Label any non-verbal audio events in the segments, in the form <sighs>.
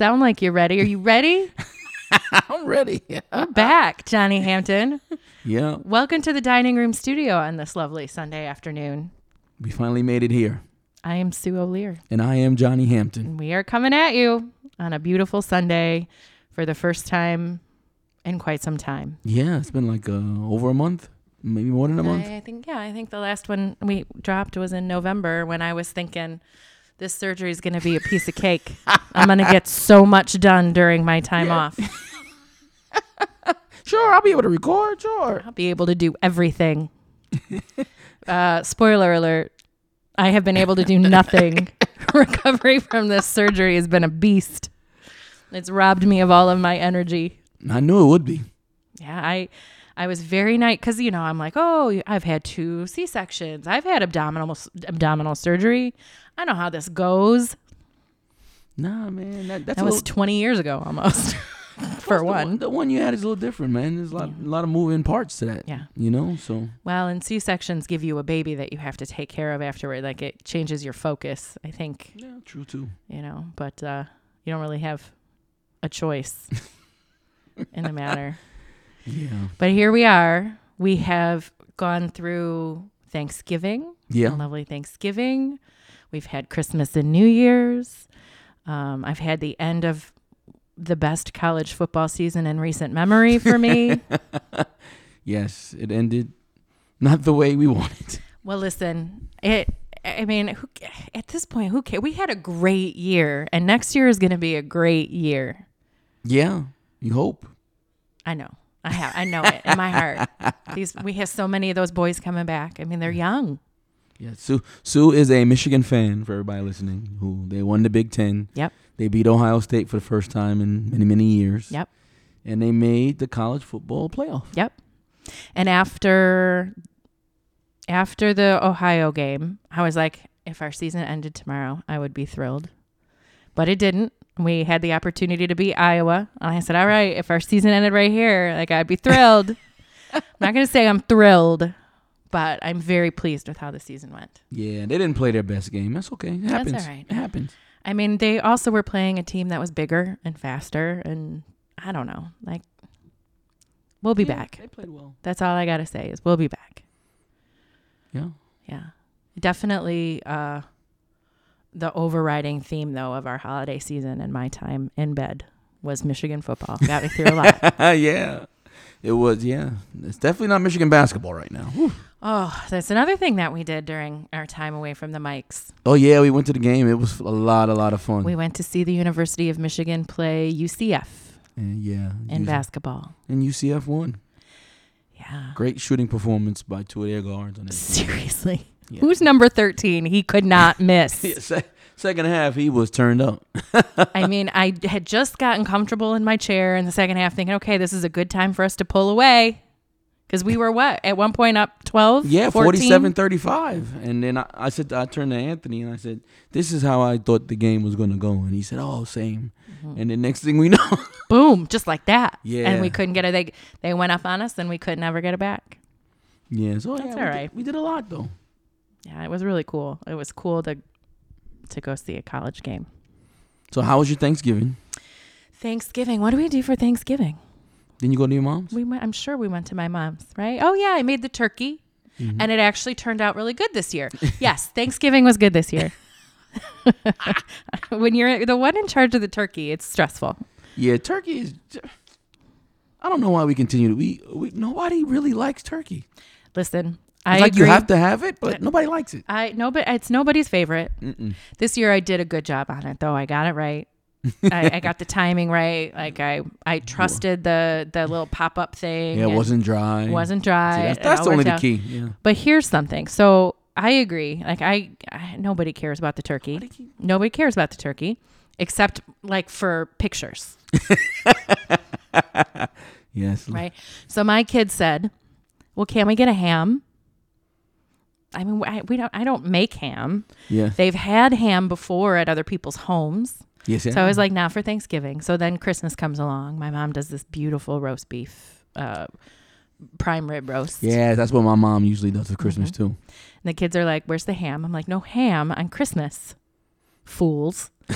sound like you're ready. Are you ready? <laughs> I'm ready. <laughs> We're back, Johnny Hampton. Yeah. Welcome to the dining room studio on this lovely Sunday afternoon. We finally made it here. I am Sue O'Lear. And I am Johnny Hampton. And we are coming at you on a beautiful Sunday for the first time in quite some time. Yeah, it's been like uh, over a month, maybe more than a month. I, I think, yeah, I think the last one we dropped was in November when I was thinking this surgery is going to be a piece of cake. I'm going to get so much done during my time Yeah. off. <laughs> Sure, I'll be able to record. Sure. I'll be able to do everything. <laughs> uh, spoiler alert. I have been able to do nothing. <laughs> Recovery from this surgery has been a beast. It's robbed me of all of my energy. I knew it would be. Yeah, I I was very nice because you know I'm like, oh, I've had two C sections. I've had abdominal abdominal surgery. I know how this goes. Nah, man. That, that's That was little, 20 years ago almost. <laughs> For the one. The one you had is a little different, man. There's a lot, a lot of moving parts to that. Yeah. You know, so Well, and C sections give you a baby that you have to take care of afterward. Like it changes your focus. I think yeah, true too. you know, but uh, you don't really have a choice in the matter. <laughs> Yeah. But here we are. We have gone through Thanksgiving, a Yeah. lovely Thanksgiving. We've had Christmas and New Year's. Um, I've had the end of the best college football season in recent memory for me. <laughs> Yes, it ended not the way we wanted. well, listen, it. I mean, who, at this point, who cares? We had a great year, and next year is going to be a great year. Yeah. You hope. I know. I have. I know it in my heart. These we have so many of those boys coming back. I mean, they're young. Yeah. Sue Sue is a Michigan fan for everybody listening. Who they won the Big Ten. Yep. They beat Ohio State for the first time in many many years. Yep. And they made the college football playoff. Yep. And after after the Ohio game, I was like, if our season ended tomorrow, I would be thrilled. But it didn't. We had the opportunity to beat Iowa. And I said, all right, if our season ended right here, like I'd be thrilled. <laughs> I'm not going to say I'm thrilled, but I'm very pleased with how the season went. Yeah, they didn't play their best game. That's okay. It That's happens. all right. It happens. I mean, they also were playing a team that was bigger and faster. And I don't know. Like, we'll be Yeah, back. They played well. That's all I got to say is we'll be back. Yeah. Yeah. Definitely uh the overriding theme though of our holiday season and my time in bed was Michigan football. Got me through a lot. <laughs> yeah. It was, yeah. It's definitely not Michigan basketball right now. Whew. Oh, that's another thing that we did during our time away from the mics. Oh, yeah, we went to the game. It was a lot, a lot of fun. We went to see the University of Michigan play UCF and yeah. in basketball. And UCF won. Yeah. Great shooting performance by two of their guards. On. Seriously. Yeah. Who's number 13? He could not <laughs> miss. Yeah, se- second half, he was turned up. <laughs> I mean, I had just gotten comfortable in my chair in the second half thinking, okay, this is a good time for us to pull away. Because we were what? At one point up 12? Yeah, 14? 47 35. And then I, I said, I turned to Anthony and I said, This is how I thought the game was going to go. And he said, Oh, same. Mm-hmm. And the next thing we <laughs> know, Boom, just like that. Yeah. And we couldn't get it. They, they went up on us and we could never get it back. yeah, so yeah, That's we all did- we did a lot though. Yeah, it was really cool. It was cool to to go see a college game. So, how was your Thanksgiving? Thanksgiving. What do we do for Thanksgiving? Didn't you go to your mom's? We went, I'm sure we went to my mom's, right? Oh yeah, I made the turkey. Mm-hmm. And it actually turned out really good this year. <laughs> yes, Thanksgiving was good this year. <laughs> when you're the one in charge of the turkey, it's stressful. Yeah, turkey is. I don't know why we continue to. We, we nobody really likes turkey. Listen, It's I like agree. you have to have it, but nobody likes it. I no, but it's nobody's favorite. Mm-mm. This year I did a good job on it, though. I got it right. I, I got the timing right. Like I, I <laughs> trusted the the little pop up thing. Yeah, it wasn't dry. wasn't See, dry. that's It that's only the key. Yeah. But here's something. So I agree. Like I, I nobody cares about the turkey. Nobody cares. Nobody cares about the turkey, except like for pictures, <laughs> Yes. right? So my kid said, "Well, can we get a ham?" I mean, I, we don't. I don't make ham. Yeah. They've had ham before at other people's homes. Yes. So I was like, not for Thanksgiving. So then Christmas comes along. My mom does this beautiful roast beef, uh, prime rib roast. Yeah, that's what my mom usually does for Christmas too. And the kids are like, "Where's the ham?" I'm like, "No ham on Christmas, fools." <laughs>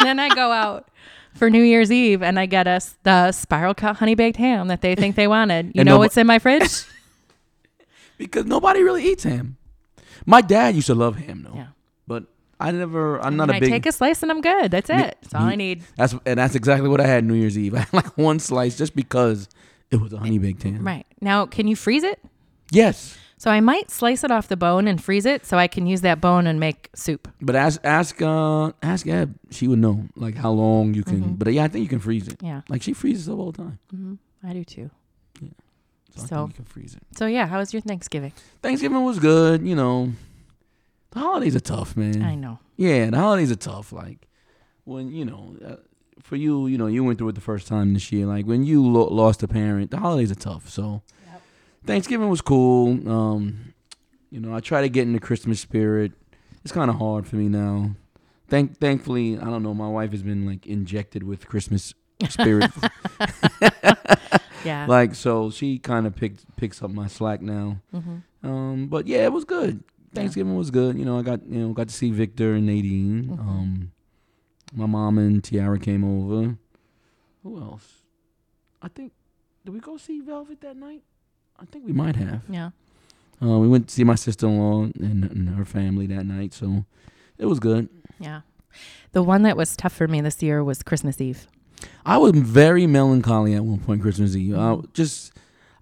then I go out for New Year's Eve and I get us the spiral cut honey baked ham that they think they wanted. You And know nobo- what's in my fridge? <laughs> Because nobody really eats ham. My dad used to love ham though. Yeah. But I never I'm not And a I big I take a slice and I'm good. That's it. That's all I need. That's and that's exactly what I had New Year's Eve. <laughs> I had like one slice just because it was a honey baked ham. Right now, can you freeze it? Yes. So I might slice it off the bone and freeze it so I can use that bone and make soup. But ask ask uh ask Eb. She would know like how long you can. Mm-hmm. But yeah, I think you can freeze it. Yeah, Like she freezes all the time. hmm I do too. So, So- you can freeze it. So yeah, how was your Thanksgiving? Thanksgiving was good. You know, the holidays are tough, man. I know. Yeah, the holidays are tough. Like when you know, uh, for you, you know, you went through it the first time this year. Like when you lo- lost a parent, the holidays are tough. So Thanksgiving was cool. Um, you know, I try to get in the Christmas spirit. It's kind of hard for me now. Thank, thankfully, I don't know. My wife has been like injected with Christmas spirit. <laughs> <laughs> Yeah. like so, she kind of picked picks up my slack now. hmm Um, but yeah, it was good. Thanksgiving was good. You know, I got you know got to see Victor and Nadine. Mhm. Um, my mom and Tiara came over. Who else? I think did we go see Velvet that night? I think we might have. Yeah. Uh, we went to see my sister in law and, and her family that night, so it was good. Yeah. The one that was tough for me this year was Christmas Eve. I was very melancholy at one point Christmas Eve. I Mhm. just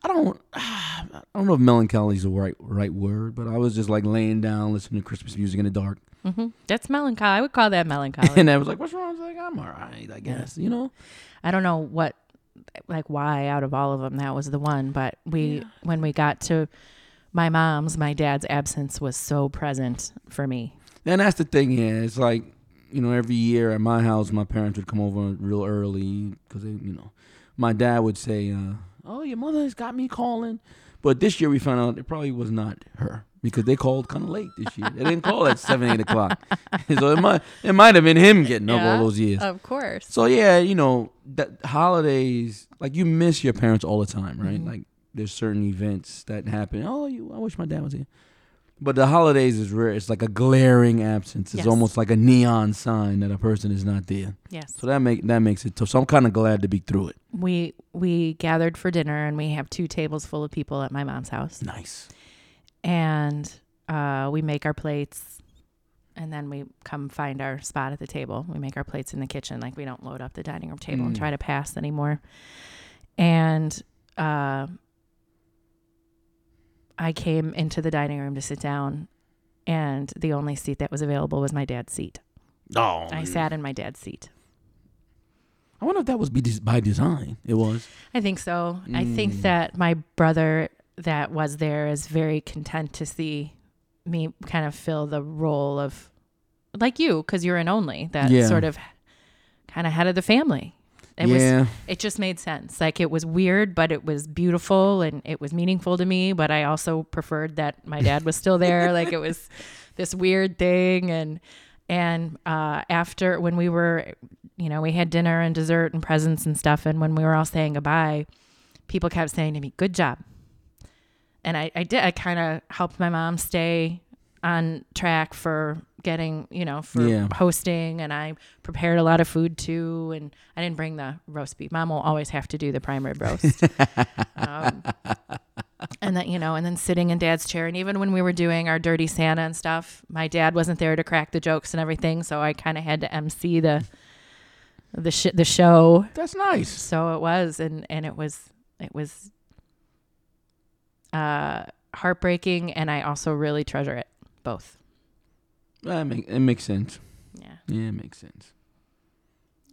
I don't <sighs> I don't know if melancholy is the right right word, but I was just like laying down listening to Christmas music in the dark. hmm That's melancholy. I would call that melancholy. and I was like, "What's wrong?" I was like, "I'm all right, I guess." You know. I don't know what, like, why out of all of them that was the one. But we, Yeah. when we got to my mom's, my dad's absence was so present for me. And that's the thing. is like you know, every year at my house, my parents would come over real early because they, you know, my dad would say, uh, "Oh, your mother has got me calling," but this year we found out it probably was not her because they called kind of late this year. They didn't call at <laughs> seven, eight o'clock, <laughs> so it might it might have been him getting up all those years. Of course. So yeah, you know, that holidays like you miss your parents all the time, right? Mhm. Like there's certain events that happen. Oh, you I wish my dad was here. But the holidays is rare. It's like a glaring absence. It's Yes. almost like a neon sign that a person is not there. Yes. So that make that makes it tough. So I'm kind of glad to be through it. we we gathered for dinner and we have two tables full of people at my mom's house Nice. and uh, we make our plates and then we come find our spot at the table we make our plates in the kitchen like we don't load up the dining room table and Mm. try to pass anymore and uh, i came into the dining room to sit down and the only seat that was available was my dad's seat Oh, i sat in my dad's seat I wonder if that was by design. It was. I think so. I Mm. think that my brother that was there is very content to see me kind of fill the role of like you because you're an only that Yeah. sort of kind of head of the family. It was it just made sense. Like it was weird, but it was beautiful and it was meaningful to me. But I also preferred that my dad was still there. <laughs> like it was this weird thing. And and uh, after when we were, you know, we had dinner and dessert and presents and stuff. And when we were all saying goodbye, people kept saying to me, "Good job." And I, I did. I kind of helped my mom stay on track for getting, you know, for Yeah. hosting. And I prepared a lot of food too. And I didn't bring the roast beef. Mom will always have to do the prime rib roast. <laughs> um, and then, you know, and then sitting in dad's chair. And even when we were doing our dirty Santa and stuff, my dad wasn't there to crack the jokes and everything. So I kind of had to MC the, the, sh- the show. That's nice. So it was, and and it was it was uh heartbreaking, and I also really treasure it both. That make, it makes sense. Yeah, Yeah, it makes sense.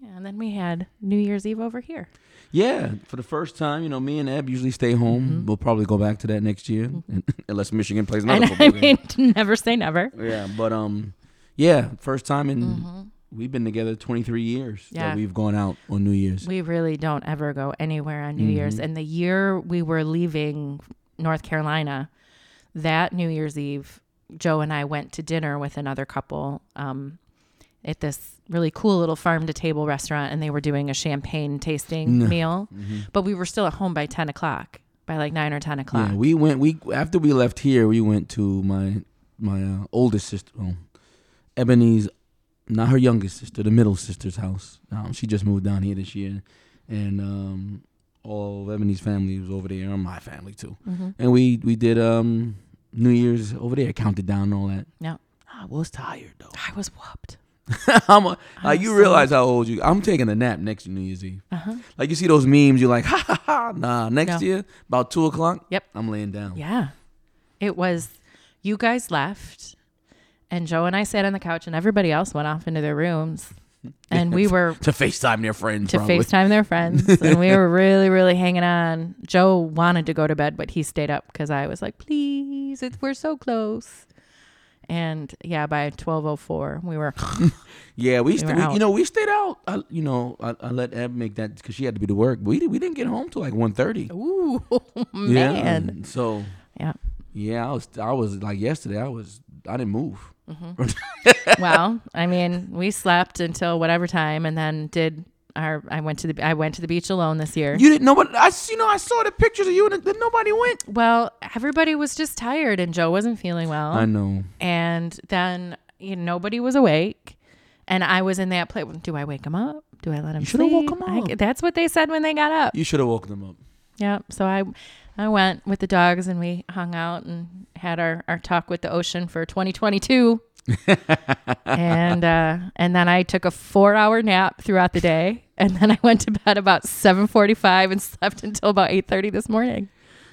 yeah. And then we had New Year's Eve over here. Yeah, for the first time, you know, me and Eb usually stay home. Mhm. We'll probably go back to that next year, Mhm. <laughs> unless Michigan plays another And <laughs> football I game. mean, never say never. Yeah, but um, yeah, first time in Mhm. we've been together 23 years Yeah. that we've gone out on New Year's. We really don't ever go anywhere on New Year's. Mhm. And the year we were leaving North Carolina, that New Year's Eve, Joe and I went to dinner with another couple. Um, at this really cool little farm to table restaurant, and they were doing a champagne tasting Mm. meal. Mhm. But we were still at home by ten o'clock, by like nine or ten o'clock. Yeah, we went. We after we left here, we went to my my uh, oldest sister, well, Ebony's, not her youngest sister, the middle sister's house. Um, she just moved down here this year, and um, all of Ebony's family was over there, and my family too. Mhm. And we we did um New Year's over there, counted down and all that. Yeah. I was tired though. I was whooped. <laughs> I'm a, I like was you so- realize how old you. I'm taking a nap next New Year's Eve. Uh huh. Like you see those memes, you're like, <laughs> ha ha ha. Nah, next No. year about two o'clock. Yep. I'm laying down. Yeah. It was, you guys left, and Joe and I sat on the couch, and everybody else went off into their rooms. <laughs> And we were to FaceTime their friends. to probably. FaceTime their friends, <laughs> and we were really, really hanging on. Joe wanted to go to bed, but he stayed up because I was like, please, it's, we're so close. And yeah, by 1204, we were, <laughs> Yeah, we, We st- we you know we stayed out. I, you know, I, I let Eb make that because she had to be to work. But we we didn't get home till like 1.30. ooh, man. and so Yeah. yeah, I was I was like yesterday. I was I didn't move. Mm-hmm. well, I mean, we slept until whatever time, and then did our. I went to the. I went to the beach alone this year. You didn't know, but I you know I saw the pictures of you and then nobody went. well, everybody was just tired, and Joe wasn't feeling well. I know. and then you know, nobody was awake and i was in that place do i wake him up do i let him You sleep woke him I- up. that's what they said when they got up You should have woken them up. Yeah so i i went with the dogs and we hung out and had our, our talk with the ocean for 2022 <laughs> and uh and then i took a four hour nap throughout the day and then i went to bed about 7.45 and slept until about 8.30 this morning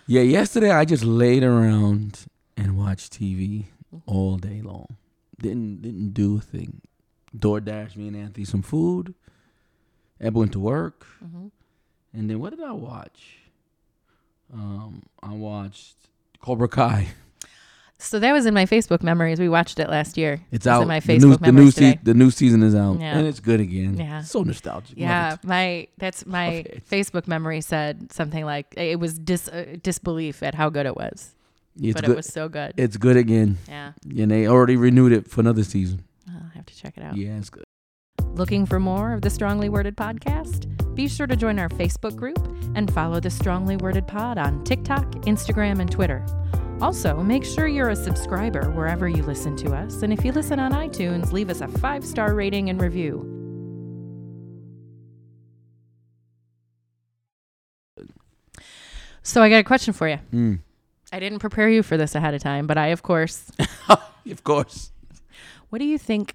Yeah, yesterday I just laid around and watched TV all day long. Didn't didn't do a thing. DoorDash me and Anthony some food. Eb went to work, Mhm. and then what did I watch? Um, I watched Cobra Kai. <laughs> so that was in my facebook memories we watched it last year It's It out. in my the new, facebook the new memories se- the new season is out, Yeah. and it's good again. Yeah. so nostalgic. Yeah, my that's my. <laughs> Facebook memory said something like it was dis uh, disbelief at how good it was, it's but good. it was so good. it's good again, yeah, and they already renewed it for another season. I'll have to check it out. Yeah, it's good. Looking for more of the Strongly Worded podcast? Be sure to join our Facebook group and follow the Strongly Worded Pod on TikTok, Instagram, and Twitter. Also, make sure you're a subscriber wherever you listen to us, and if you listen on iTunes, leave us a five star rating and review. So, I got a question for you. Mm. I didn't prepare you for this ahead of time, but I, of course, <laughs> Of course. what do you think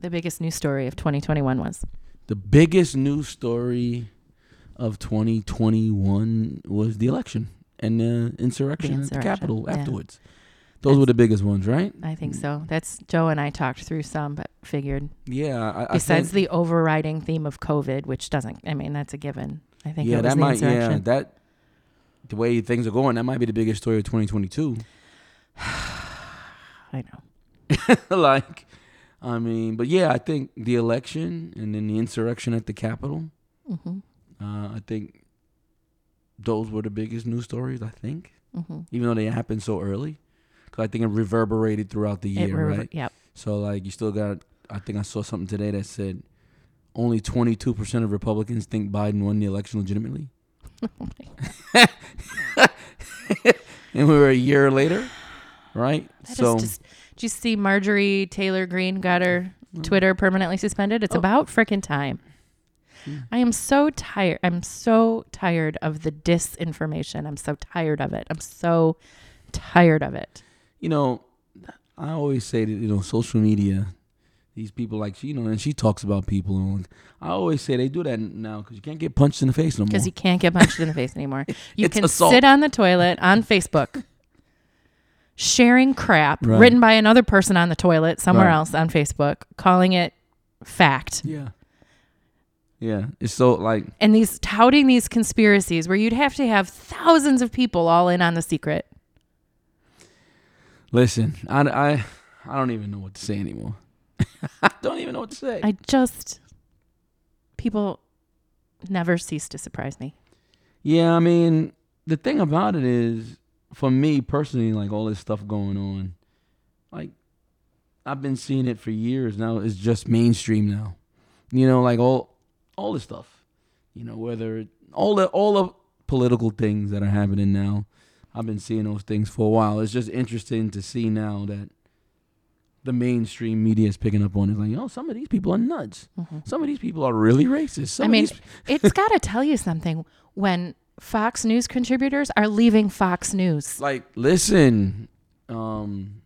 the biggest news story of 2021 was? The biggest news story of 2021 was the election and the insurrection, at the Capitol yeah. afterwards. Those were the biggest ones, right? I think so. That's Joe and I talked through some, but figured Yeah. I, I besides think, the overriding theme of COVID, which doesn't, I mean, that's a given. I think yeah, it was that the might, yeah, that the way things are going, that might be the biggest story of 2022. <sighs> I know. <laughs> like, I mean, but yeah, I think the election and then the insurrection at the Capitol. hmm Uh, I think those were the biggest news stories. I think, hmm even though they happened so early, because I think it reverberated throughout the year, rever- right? Yep. So like, you still got. I think I saw something today that said only 22 percent of Republicans think Biden won the election legitimately, <laughs> <laughs> and we were a year later, right? That so. Did you see Marjorie Taylor Greene got her Mm. Twitter permanently suspended? It's Oh. about frickin' time. Hmm. I am so tired. I'm so tired of the disinformation. I'm so tired of it. I'm so tired of it. you know, I always say that you know social media. These people like she, you know, and she talks about people. And I always say they do that now because you can't get punched in the face no more. because you can't get punched in the face anymore. <laughs> You can assault. sit on the toilet on Facebook, sharing crap Right. written by another person on the toilet somewhere Right. else on Facebook, calling it fact. yeah, yeah. It's so like And these touting these conspiracies where you'd have to have thousands of people all in on the secret. Listen, I, I, I don't even know what to say anymore. <laughs> I don't even know what to say. I just people never cease to surprise me. yeah, I mean, the thing about it is, for me personally, like all this stuff going on, like, I've been seeing it for years now. It's just mainstream now. You know, like all all the stuff. You know, whether it, all the all the political things that are happening now. I've been seeing those things for a while. It's just interesting to see now that the mainstream media is picking up on it. Like, oh, some of these people are nuts. Mm-hmm. Some of these people are really racist. Some I mean, these- it's got to tell you something when Fox News contributors are leaving Fox News. like listen um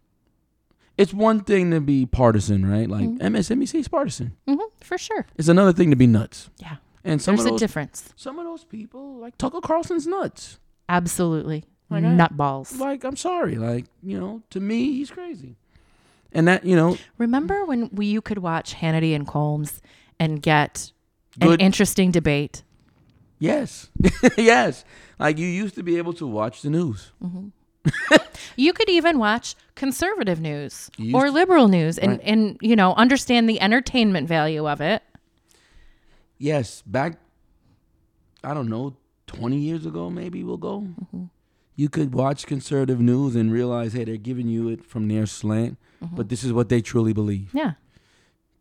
it's one thing to be partisan right like msnbc is partisan hmm for sure. it's another thing to be nuts Yeah. and some There's of a those difference. some of those people like tucker carlson's nuts Absolutely. Like I- like i'm sorry like you know to me he's crazy and that you know Remember when we, you could watch Hannity and Colmes and get Good- an interesting debate? Yes <laughs> yes like you used to be able to watch the news <laughs> You could even watch conservative news or to- liberal news and, Right. and you know understand the entertainment value of it. yes back i don't know 20 years ago maybe we'll go Mm-hmm. you could watch conservative news and realize hey they're giving you it from their slant Mm-hmm. but this is what they truly believe Yeah,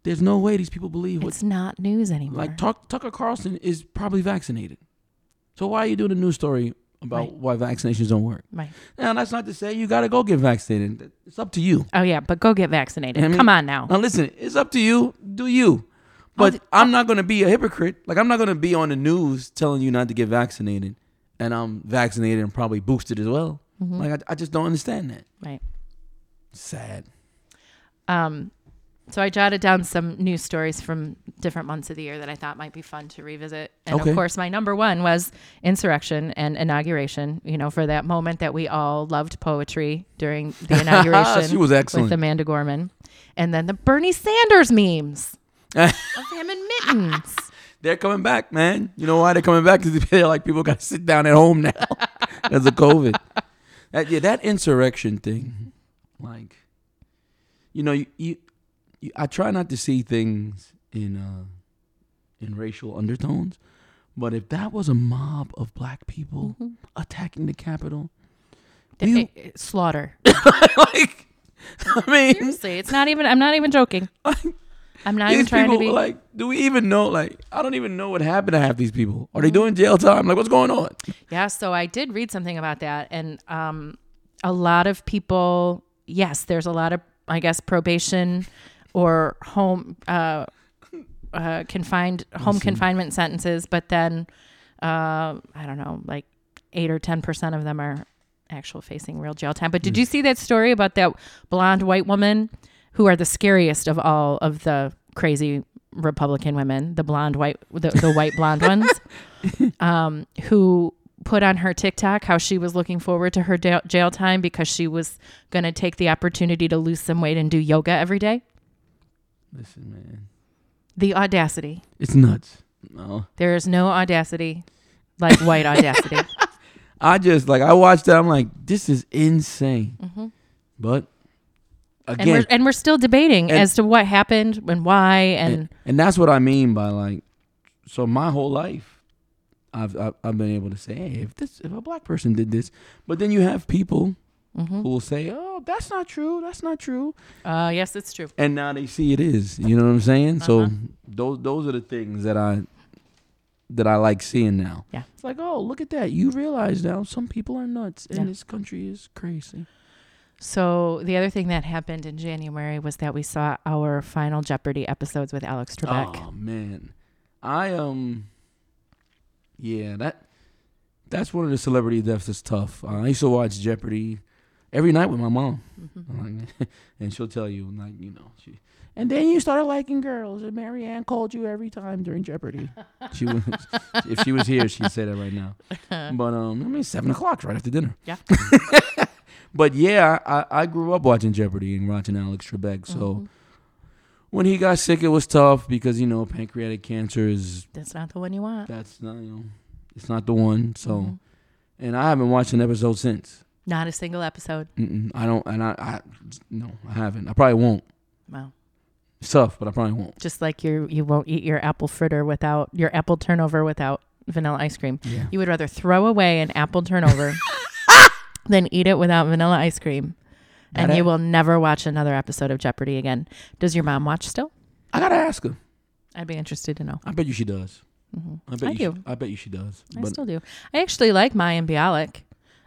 there's no way these people believe what it's not news anymore. like Tuck, tucker carlson is probably vaccinated so why are you doing a news story about Right. why vaccinations don't work right. now that's not to say you got to go get vaccinated it's up to you Oh yeah, but go get vaccinated. I mean- Come on now. Now listen, it's up to you. Do you? But th- I'm not gonna be a hypocrite. Like I'm not gonna be on the news telling you not to get vaccinated, and I'm vaccinated and probably boosted as well. Mm-hmm. Like I, I just don't understand that. Right. Sad. Um, so I jotted down some news stories from different months of the year that I thought might be fun to revisit. And Okay. of course, my number one was insurrection and inauguration. You know, for that moment that we all loved poetry during the <laughs> inauguration. She was excellent. with Amanda Gorman, and then the Bernie Sanders memes of <laughs> him in mittens. They're coming back, man. You know why they're coming back? Because they're like people got to sit down at home now <laughs> because of COVID. That, yeah, that insurrection thing, like, you know, you, you, you, I try not to see things in uh, in racial undertones, but if that was a mob of black people attacking the Capitol, we, Eh, eh, slaughter. <laughs> like, I mean, Seriously, it's not even. I'm not even joking. <laughs> I'm not even trying to be. like, do we even know? Like, I don't even know what happened to half these people. Are they doing jail time? Like, what's going on? Yeah, so I did read something about that, and um, a lot of people, yes, there's a lot of, I guess, probation or home uh, uh, confined home confinement sentences, but then uh, I don't know, like eight or ten percent of them are actual facing real jail time. But did you see that story about that blonde white woman who are the scariest of all of the crazy Republican women, the blonde white, the, the white blonde ones, <laughs> um, who put on her TikTok how she was looking forward to her jail, jail time because she was going to take the opportunity to lose some weight and do yoga every day. Listen, man, The audacity. it's nuts. No, There is no audacity like white audacity. <laughs> I just like I watched that. I'm like, this is insane. But Mm-hmm. and again, we're and we're still debating and- as to what happened and why and, and, and that's what I mean by like. So my whole life, I've I've, I've been able to say, hey, if this if a black person did this, but then you have people Mm-hmm. who will say, oh, that's not true, that's not true, uh, yes, it's true. and now they see it is. You know what I'm saying? So Uh-huh. those those are the things that I that I like seeing now. Yeah. It's like, oh, look at that. You realize now some people are nuts and Yeah. this country is crazy. So the other thing that happened in January was that we saw our final Jeopardy episodes with Alex Trebek. Oh man, I um, yeah that that's one of the celebrity deaths that's tough. Uh, I used to watch Jeopardy every night with my mom, Like, <laughs> and she'll tell you like you know she. And then you started liking girls, and Marianne called you every time during Jeopardy. <laughs> She was, if she was here, she'd say that right now. <laughs> But um, I mean, seven o'clock right after dinner. Yeah. But yeah, I, I grew up watching Jeopardy and watching Alex Trebek. So Mm-hmm. when he got sick, it was tough because you know pancreatic cancer is That's not the one you want. that's not you know it's not the one. So, Mhm. and I haven't watched an episode since. Not a single episode. Mm-mm, I don't, and I, I no, I haven't. I probably won't. Wow. It's tough, but I probably won't. Just like you you won't eat your apple fritter without your apple turnover without vanilla ice cream. Yeah. You would rather throw away an apple turnover <laughs> than eat it without vanilla ice cream. and you will never watch another episode of Jeopardy again. Does your mom watch still? I gotta ask her. I'd be interested to know. I bet you she does. hmm I bet I you. do. She, I bet you she does. I But still do. I actually like Mayim Bialik.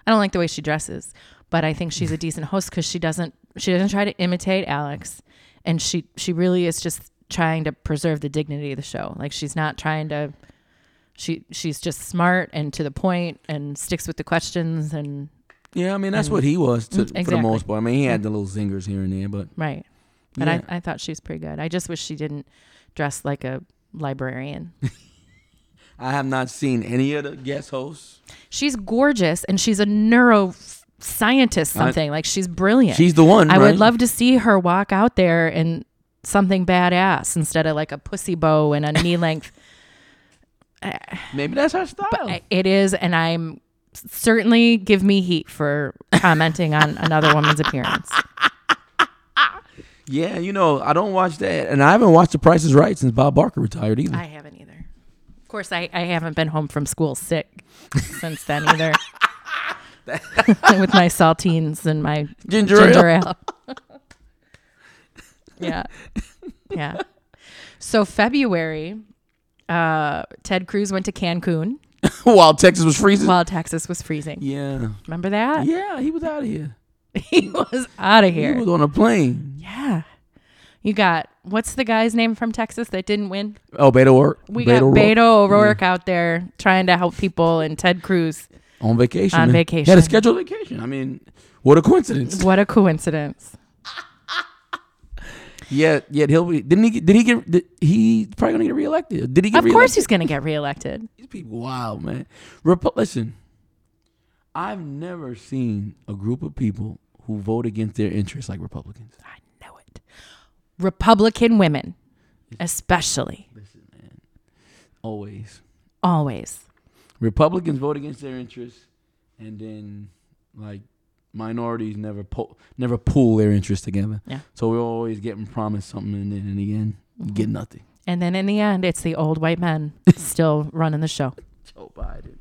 I don't like the way she dresses, but I think she's a decent host because she doesn't she doesn't try to imitate Alex, and she she really is just trying to preserve the dignity of the show. Like she's not trying to. She she's just smart and to the point and sticks with the questions and yeah, I mean that's And- what he was to, Mm, for the most part. I mean he had the little zingers here and there, but right. But yeah. I I thought she was pretty good. I just wish she didn't dress like a librarian. <laughs> I have not seen any of the guest hosts. she's gorgeous and she's a neuroscientist. I- Something like she's brilliant. She's the one. I right? would love to see her walk out there in something badass instead of like a pussy bow and a <laughs> knee length. Maybe that's her style. But it is, and I'm certainly give me heat for commenting on another woman's appearance. <laughs> yeah, you know I don't watch that, and I haven't watched The Price Is Right since Bob Barker retired either. I haven't either. Of course, I, I haven't been home from school sick since then either. <laughs> <laughs> With my saltines and my Ginger, ginger ale. ale. yeah. Yeah. So February, uh, Ted Cruz went to Cancun <laughs> while Texas was freezing. while Texas was freezing. yeah, Remember that? yeah, he was out of here. He was out of here. He was on a plane. Yeah. You got what's the guy's name from Texas that didn't win? Oh, Beto O'Rourke. We Beto got O'Rourke. Beto O'Rourke out there trying to help people, and Ted Cruz. on vacation. On man. vacation. He had a scheduled vacation. I mean, what a coincidence. What a coincidence! <laughs> Yet, yet he'll be. Didn't he? get- Did he get? Did, he probably gonna get reelected. Did he get Of reelected? course, he's going to get reelected. These people wild, man. Repu- listen, I've never seen a group of people who vote against their interests like Republicans. I know it. Republican women, especially, Listen, man. Always. always. Republicans vote against their interests, and then like minorities never pull never pool their interests together. Yeah. So we're always getting promised something, and then in the end, you get nothing. And then in the end, it's the old white men <laughs> still running the show. Joe Biden.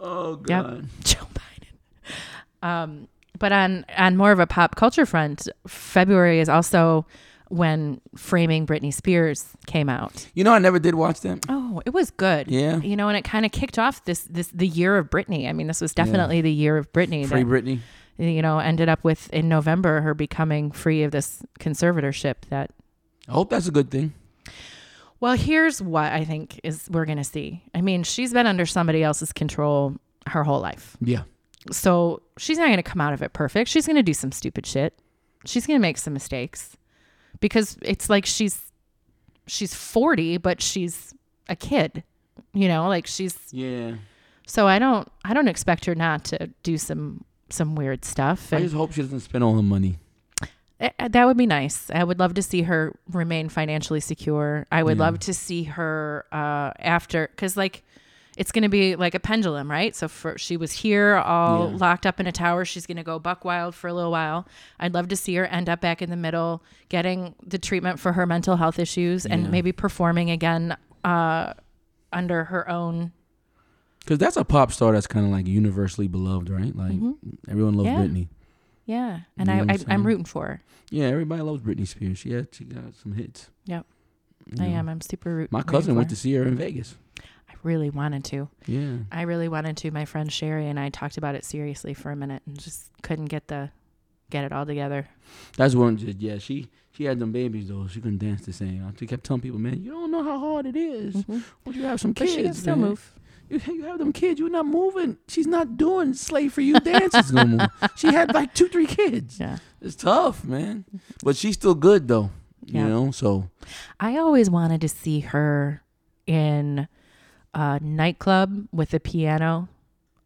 Oh Yep. God. Joe Biden. Um, but on on more of a pop culture front, February is also when Framing Britney Spears came out. You know, I never did watch them. Oh, it was good. Yeah. You know, and it kind of kicked off this this the year of Britney. I mean, this was definitely the year of Britney. Free that, Britney. you know, ended up with in November her becoming free of this conservatorship that I hope that's a good thing. Well, here's what I think is we're going to see. I mean, she's been under somebody else's control her whole life. Yeah. So, she's not going to come out of it perfect. She's going to do some stupid shit. She's going to make some mistakes. Because it's like she's she's 40, but she's a kid. You know, like she's Yeah. so I don't I don't expect her not to do some some weird stuff I just hope she doesn't spend all her money. Eh, eh, That would be nice. I would love to see her remain financially secure. I would Yeah. love to see her uh, after, because like it's going to be like a pendulum, right? So for she was here all Yeah. locked up in a tower. She's going to go buck wild for a little while. I'd love to see her end up back in the middle, getting the treatment for her mental health issues, and Yeah. maybe performing again uh, under her own. Because that's a pop star that's kind of like universally beloved, right? Like everyone loves Mm-hmm. Yeah. Britney. Yeah, and You know I, I I'm I'm rooting for her. Yeah, everybody loves Britney Spears. She had she got some hits. Yep. You I know. am. I'm super root. My cousin went her. to see her in Vegas. Really wanted to. Yeah. I really wanted to. My friend Sherry and I talked about it seriously for a minute and just couldn't get the get it all together. That's one. Just, yeah, she she had them babies though. She couldn't dance the same. She kept telling people, man, you don't know how hard it is. Mm-hmm. Once you have some But kids, she can still man. move. You, you have them kids. You're not moving. She's not doing slave for you dances no more. <laughs> She had like two, three kids. Yeah. It's tough, man. But she's still good though. Yeah. You know, so I always wanted to see her in a nightclub with a piano,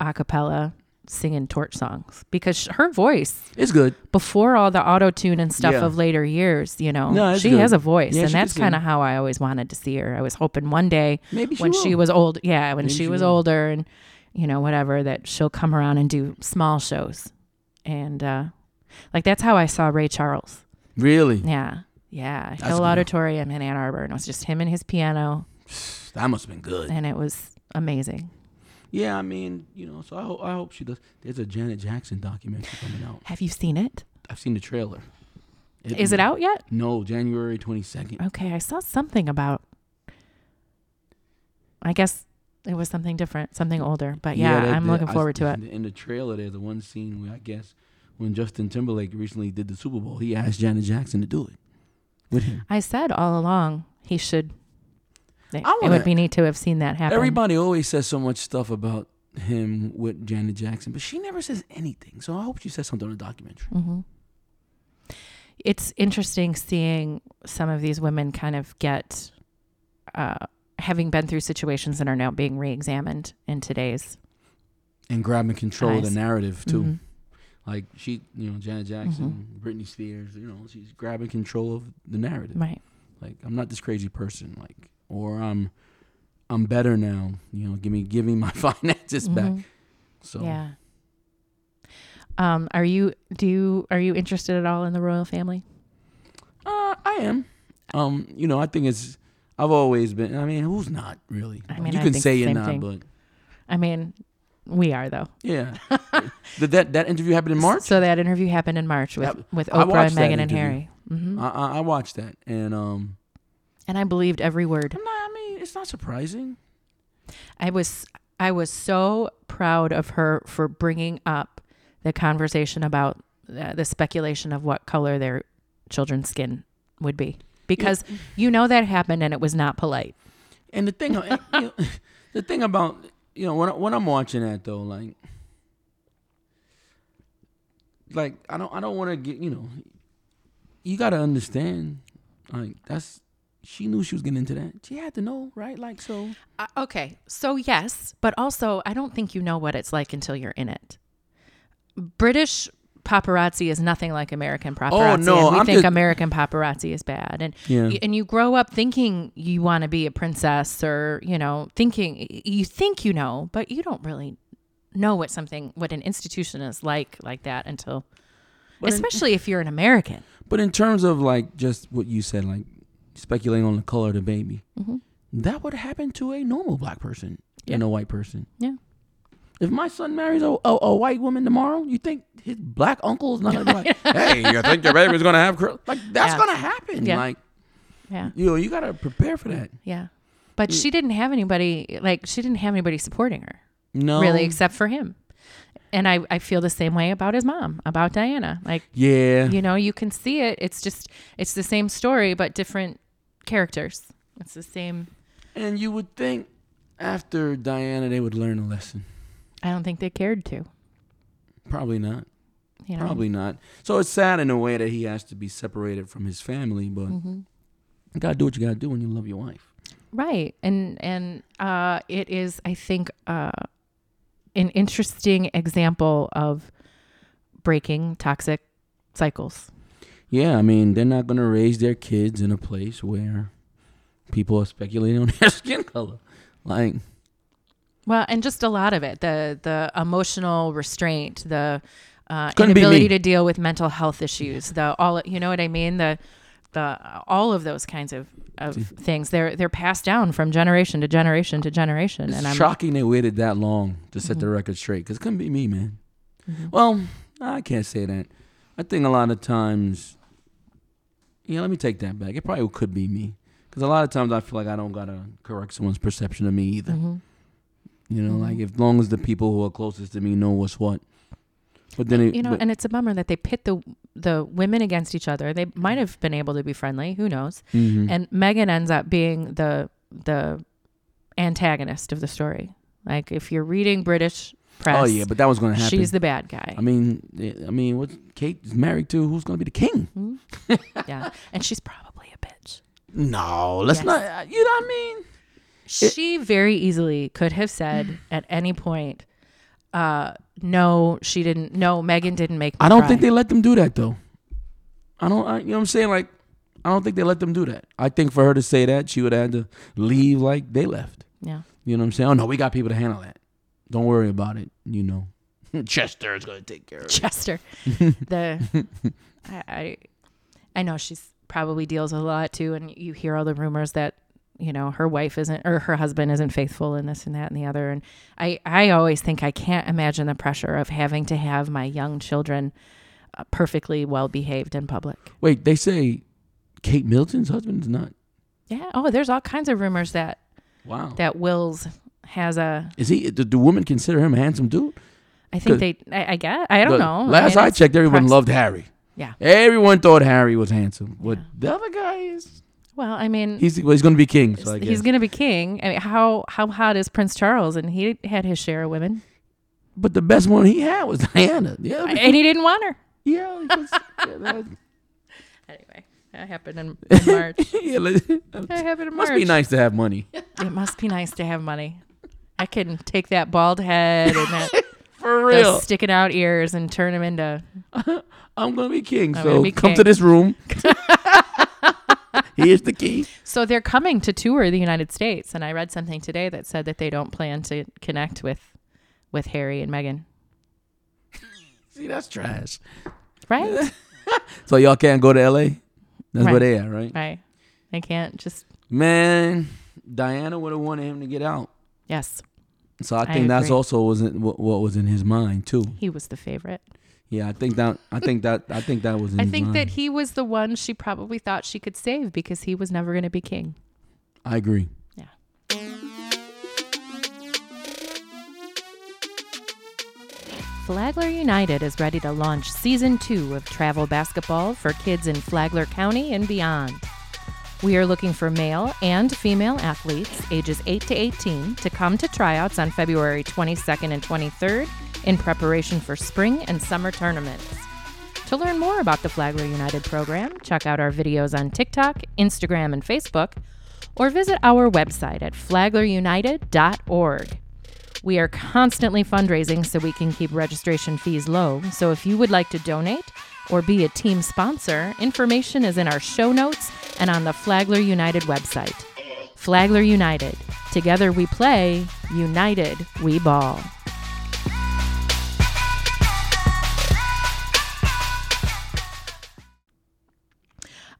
a cappella, singing torch songs because sh- her voice is good. before all the auto tune and stuff Yeah. of later years, you know, No, she good. has a voice, Yeah, and that's kind of how I always wanted to see her. I was hoping one day Maybe she when will. she was old, yeah, when Maybe she she was older and you know whatever, that she'll come around and do small shows, and uh like that's how I saw Ray Charles. really. Yeah, yeah, That's Hill cool. Auditorium in Ann Arbor, and it was just him and his piano, <sighs> <sighs> That must have been good. and it was amazing. Yeah, I mean, you know, so I hope I hope she does. There's a Janet Jackson documentary coming out. Have you seen it? I've seen the trailer. Is it out yet? No, January twenty second. Okay, I saw something about. I guess it was something different, something older. But yeah, that- I'm that- looking I- forward to it. In the trailer, there's the one scene where I guess when Justin Timberlake recently did the Super Bowl, he asked Janet Jackson to do it with him. I said all along he should. It, I it wanna- would be neat to have seen that happen. Everybody always says so much stuff about him with Janet Jackson, but she never says anything. So I hope she says something in the documentary. hmm It's interesting seeing some of these women kind of get, uh, having been through situations that are now being re-examined in today's. And grabbing control of the narrative too. Mhm. Like she, you know, Janet Jackson, Mm-hmm. Britney Spears, you know, she's grabbing control of the narrative. Right. Like I'm not this crazy person, like, or I'm, I'm better now. You know, give me, give me my <laughs> finances back. Mhm. So Yeah. Um, are you do you are you interested at all in the royal family? uh, I am. Um, you know, I think it's. I've always been. I mean, who's not really? I mean, you I can say you're not, thing. but I mean, we are though. yeah. <laughs> Did that that interview happen in March? So that interview happened in March with That- with Oprah and Meghan and. Harry. hmm I, I I watched that, and um, and I believed every word. I mean, it's not surprising. I was I was so proud of her for bringing up the conversation about uh, the speculation of what color their children's skin would be because you know that happened and it was not polite. And the thing, you know, <laughs> the thing about you know when when I'm watching that though, like, like I don't I don't want to get you know, you got to understand, like that's she knew she was getting into that. She had to know, right? Like so. Uh, okay, so yes, but also I don't think you know what it's like until you're in it. British paparazzi is nothing like American paparazzi. Oh, no, we I'm think just- American paparazzi is bad, and Yeah. y- and you grow up thinking you want to be a princess, or you know, thinking you think you know, but you don't really know what something what an institution is like like that until, But in- especially if you're an American. But in terms of like just what you said, like speculating on the color of the baby, Mhm. that would happen to a normal black person and a white person. Yeah. If my son marries a, a, a white woman tomorrow, you think his black uncle is not gonna be like, <laughs> "Hey, you think your baby's gonna have curl?" Like that's Yeah. gonna happen. Yeah. Like Yeah. you know, you gotta prepare for that. Yeah. But she didn't have anybody like she didn't have anybody supporting her. No, really except for him and I, I feel the same way about his mom about diana like Yeah, you know you can see it it's just it's the same story but different characters it's the same and you would think after Diana they would learn a lesson. i don't think they cared to Probably not. you know Probably not. So it's sad in a way that he has to be separated from his family, but hmm you gotta do what you gotta do when you love your wife. right and and uh it is i think uh an interesting example of breaking toxic cycles Yeah, I mean, they're not going to raise their kids in a place where people are speculating on <laughs> their skin color. Like, Well, and just a lot of it the the emotional restraint, the uh, inability to deal with mental health issues, the all you know what I mean the the all of those kinds of, of things they're they're passed down from generation to generation to generation, it's and I'm shocking they waited that long to set the Mhm. record straight because it couldn't be me, man. Mhm. Well, I can't say that. I think a lot of times, yeah, let me take that back. It probably could be me because a lot of times I feel like I don't got to correct someone's perception of me either. Mhm. You know, Mhm. like as long as the people who are closest to me know what's what. But then, it, you know, but- and it's a bummer that they pit the the women against each other. They might have been able to be friendly, who knows? Mhm. And Meghan ends up being the the antagonist of the story. Like if you're reading British press, oh yeah, but that was going to happen. she's the bad guy. I mean, I mean, what Kate is married to? Who's going to be the king? Hmm? yeah, and she's probably a bitch. No, let's Yes. not. uh, You know what I mean? She very easily could have said at any point, uh, "No, she didn't. No, Meghan didn't make." I don't cry." think they let them do that though. I don't. I, you know what I'm saying? Like, I don't think they let them do that. I think for her to say that, she would have had to leave like they left. Yeah. You know what I'm saying? Oh no, we got people to handle that. Don't worry about it. You know, <laughs> Chester is going to take care of it. Chester. <laughs> the I, I I know she's probably deals with a lot too, and you hear all the rumors that you know her wife isn't or her husband isn't faithful and this and that and the other. And I I always think I can't imagine the pressure of having to have my young children uh, perfectly well behaved in public. Wait, they say Kate Middleton's husband is not. Yeah. Oh, there's all kinds of rumors that Wow. that Wills has a. Is he? Do, do women consider him a handsome dude? I think they. I, I guess I don't The- know. Last mean, I checked, everyone loved Harry. Yeah. Everyone thought Harry was handsome. What Yeah. the other guy is? Well, I mean, He's well, he's going to be king. So I guess. he's gonna be king. I mean, how how hot is Prince Charles? And he had his share of women, but the best one he had was <laughs> Diana. Yeah. and he didn't want her. yeah. was- yeah, that- <laughs> Anyway, that happened in, in March. <laughs> yeah, That happened in March. must be nice to have money. It must be nice to have money. I can take that bald head and that <laughs> For those real. sticking out ears and turn them into. <laughs> I'm going to be king. I'm so be come king. to this room. <laughs> Here's the key. So they're coming to tour the United States, and I read something today that said that they don't plan to connect with with Harry and Meghan. See, that's trash. Right? So y'all can't go to L.A. That's where they are, right? right. They can't just. Man, Diana would have wanted him to get out. Yes, So I I think that's also was in, what, what was in his mind too. he was the favorite. Yeah, I think that I think that I think that was in I think mind. that he was the one she probably thought she could save because he was never going to be king. I agree. Yeah. Flagler United is ready to launch season two of travel basketball for kids in Flagler County and beyond. We are looking for male and female athletes ages 8 to 18 to come to tryouts on February 22nd and 23rd in preparation for spring and summer tournaments. To learn more about the Flagler United program, check out our videos on TikTok, Instagram, and Facebook, or visit our website at flaglerunited.org. We are constantly fundraising so we can keep registration fees low. So if you would like to donate or be a team sponsor, information is in our show notes and on the Flagler United website. Flagler United. Together we play, united we ball.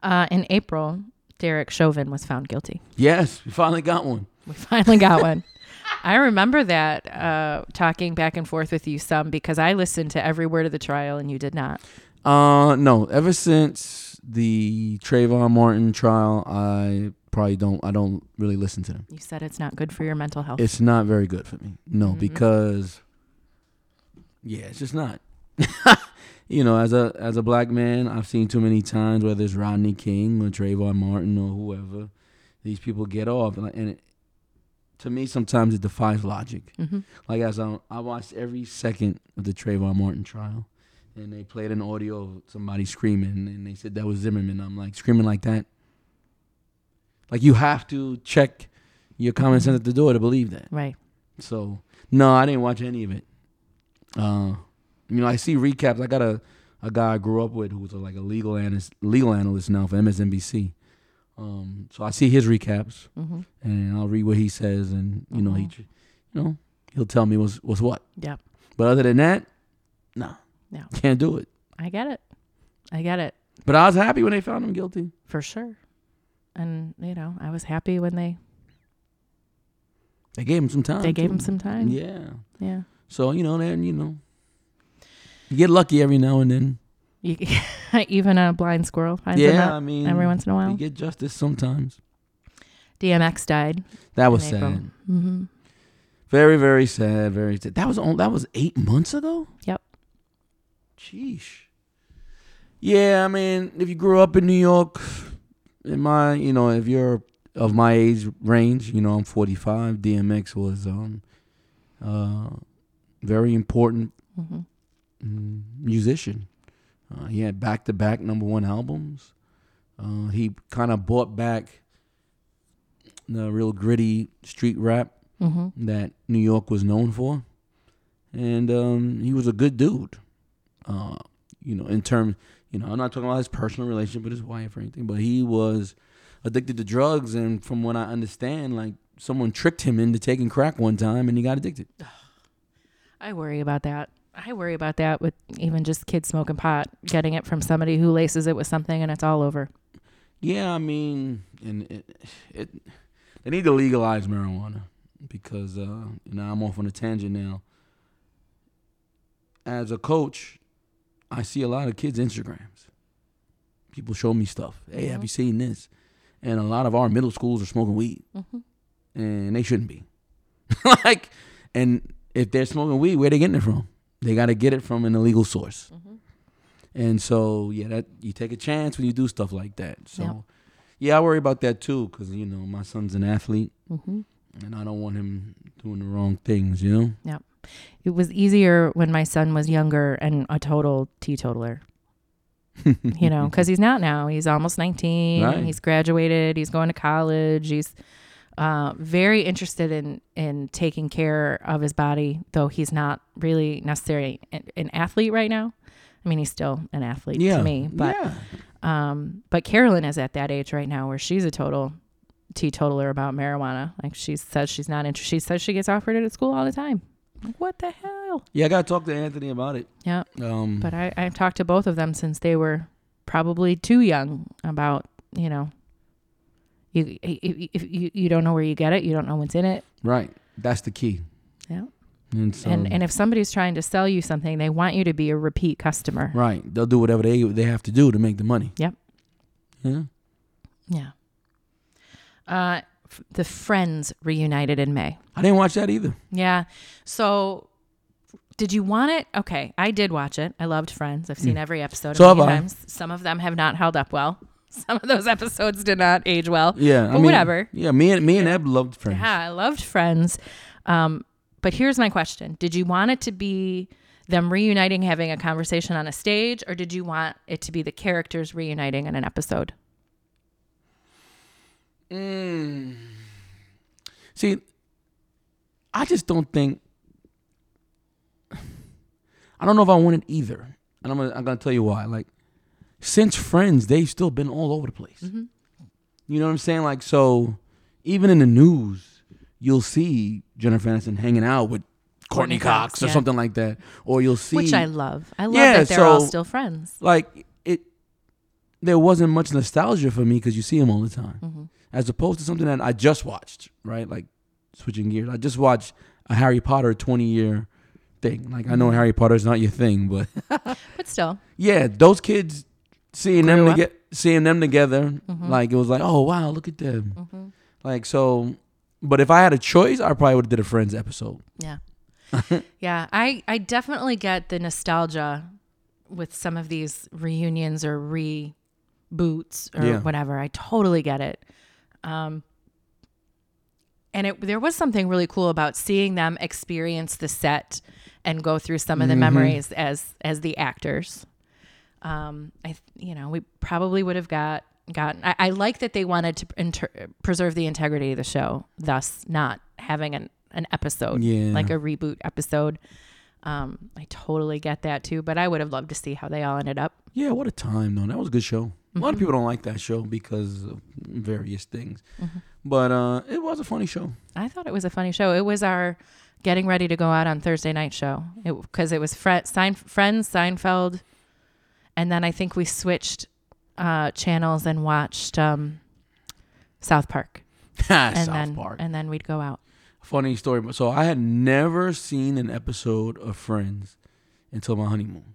Uh, in April, Derek Chauvin was found guilty. Yes, we finally got one. We finally got one. <laughs> I remember that uh, talking back and forth with you some because I listened to every word of the trial and you did not. Uh, no. Ever since the Trayvon Martin trial, I probably don't. I don't really listen to them. You said it's not good for your mental health. It's not very good for me. No, Mhm. because yeah, it's just not. <laughs> you know, as a as a black man, I've seen too many times whether it's Rodney King or Trayvon Martin or whoever, these people get off, and, and it, to me, sometimes it defies logic. hmm Like as I, I watched every second of the Trayvon Martin trial, and they played an audio of somebody screaming, and they said that was Zimmerman. I'm like screaming like that. Like you have to check your common sense at the door to believe that. Right. So no, I didn't watch any of it. Uh, you know, I see recaps. I got a a guy I grew up with who was a, like a legal analyst, legal analyst now for MSNBC. Um, so I see his recaps hmm and I'll read what he says, and you know he, Mhm. tr- you know, he'll tell me what's what's what. Yep. But other than that, no, No. can't do it. I get it. I get it But I was happy when they found him guilty. for sure. And, you know, I was happy when they, They gave him some time. they gave too. him some time. Yeah. Yeah. So you know, then you know, you get lucky every now and then. You, <laughs> even a blind squirrel finds a yeah, nut I mean, every once in a while. you while. get justice sometimes. DMX died. That was in April. sad. hmm Very, very sad. Very sad. That was on. That was eight months ago. Yep. Sheesh. Yeah, I mean, if you grew up in New York, in my, you know, if you're of my age range, you know, I'm 45. DMX was um, uh, very important hmm mm, musician. Uh, he had back to back number one albums. Uh, he kind of brought back the real gritty street rap hmm that New York was known for, and um, he was a good dude. Uh, you know, in terms, you know, I'm not talking about his personal relationship with his wife or anything, but he was addicted to drugs, and from what I understand, like someone tricked him into taking crack one time, and he got addicted. I worry about that. I worry about that with even just kids smoking pot, getting it from somebody who laces it with something and it's all over. Yeah, I mean, and it, it they need to legalize marijuana because uh, you know I'm off on a tangent now. As a coach, I see a lot of kids' Instagrams. People show me stuff. Hey, have Mhm. you seen this? And a lot of our middle schools are smoking weed, hmm and they shouldn't be. <laughs> like, and if they're smoking weed, where they getting it from? They got to get it from an illegal source. hmm And so, yeah, that you take a chance when you do stuff like that. So, Yep. yeah, I worry about that too, because you know my son's an athlete, hmm and I don't want him doing the wrong things. You know. It was easier when my son was younger and a total teetotaler. <laughs> you know, because he's not now. He's almost 19. Right. He's graduated. He's going to college. He's uh, very interested in in taking care of his body, though he's not really necessarily an, an athlete right now. I mean, he's still an athlete yeah. to me, but yeah. um, but Carolyn is at that age right now where she's a total teetotaler about marijuana. Like she says she's not interested. She says she gets offered it at school all the time. Like, what the hell? Yeah, I gotta talk to Anthony about it. Yeah. Um, But I, I've talked to both of them since they were probably too young about, you know, you, if if you, you don't know where you get it, you don't know what's in it. right, that's the key. Yeah. And so, and, and if somebody's trying to sell you something, they want you to be a repeat customer. right, they'll do whatever they they have to do to make the money. Yep. Yeah. Yeah. Uh, the Friends reunited in May. I didn't watch that either. Yeah. So, did you want it? Okay, I did watch it. I loved Friends. I've seen every episode Mm. So a have million I. times. Some of them have not held up well. <laughs> Some of those episodes did not age well. Yeah, I mean, whatever. Yeah, me and me and Eb loved Friends. Yeah, I loved Friends. Um, but here's my question: Did you want it to be them reuniting, having a conversation on a stage, or did you want it to be the characters reuniting in an episode? Mm. See, I just don't think. <sighs> I don't know if I want it either, and I'm gonna, I'm gonna tell you why. Like, since Friends, they've still been all over the place. Mm-hmm. You know what I'm saying? Like, so even in the news, you'll see Jennifer Aniston hanging out with Courteney, Courteney Cox, Cox, or yeah. something like that, or you'll see Which I love. I love Yeah, that they're all still friends. like it. There wasn't much nostalgia for me because you see them all the time, Mhm. As opposed to something that I just watched. Right, like switching gears. I just watched a Harry Potter 20 year thing. Like I know Mhm. Harry Potter's not your thing, but <laughs> But still, yeah, those kids seeing them up. to get seeing them together, Mhm. like it was like, oh wow, look at them. Mhm. Like so, but if I had a choice, I probably would have did a Friends episode. yeah, <laughs> yeah. I I definitely get the nostalgia with some of these reunions or reboots or Yeah. whatever. I totally get it. Um, and it there was something really cool about seeing them experience the set and go through some of the Mhm. memories as as the actors. Um, I you know we probably would have got gotten. I, I like that they wanted to inter- preserve the integrity of the show, thus not having an an episode Yeah, like a reboot episode. Um, I totally get that too, but I would have loved to see how they all ended up. yeah. What a time though. That was a good show. A lot of Mhm. people don't like that show because of various things, Mhm. but uh, it was a funny show. I thought it was a funny show. It was our getting ready to go out on Thursday night show because it, was Fre- Sein- Friends, Seinfeld, and then I think we switched uh, channels and watched um, South Park, <laughs> and South then Park. and then we'd go out. Funny story. So I had never seen an episode of Friends until my honeymoon.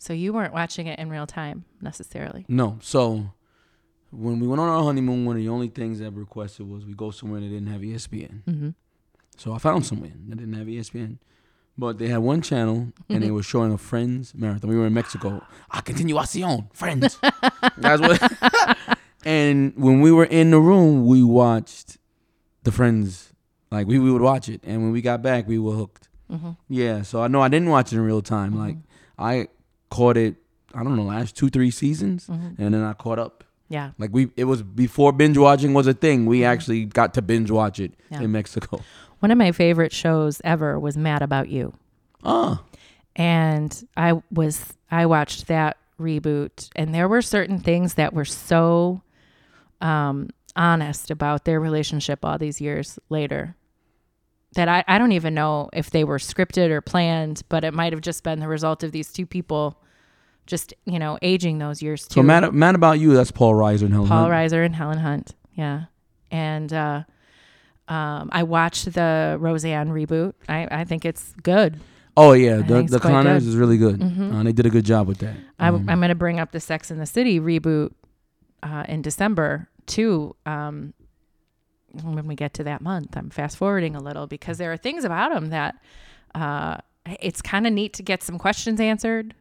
So you weren't watching it in real time necessarily. No. So when we went on our honeymoon, one of the only things that requested was we go somewhere that didn't have ESPN. Mm-hmm. So I found somewhere that didn't have ESPN. But they had one channel and they were showing a Friends marathon. We were in Mexico. <gasps> A continuación, Friends. <laughs> That's what. <laughs> and when we were in the room, we watched the Friends. Like we, we would watch it, and when we got back, we were hooked. Mm-hmm. Yeah. So I know I didn't watch it in real time. Like I caught it. I don't know last two three seasons, Mm-hmm. and then I caught up. Yeah. Like we, it was before binge watching was a thing. We Mhm. actually got to binge watch it Yeah. in Mexico. One of my favorite shows ever was Mad About You. Ah, and I was I watched that reboot and there were certain things that were so um honest about their relationship all these years later that I, I don't even know if they were scripted or planned, but it might have just been the result of these two people just, you know, aging those years too. so mad, mad about you. That's Paul Reiser and Helen. Paul Hunt. Reiser and Helen Hunt. Yeah. And uh um I watched the Roseanne reboot. I, I think it's good. Oh yeah, the think the Connors is really good. Mhm. Uh, they did a good job with that. I, Um, am going to bring up the Sex in the City reboot uh, in December too. Um, when we get to that month, I'm fast forwarding a little because there are things about them that uh, it's kind of neat to get some questions answered.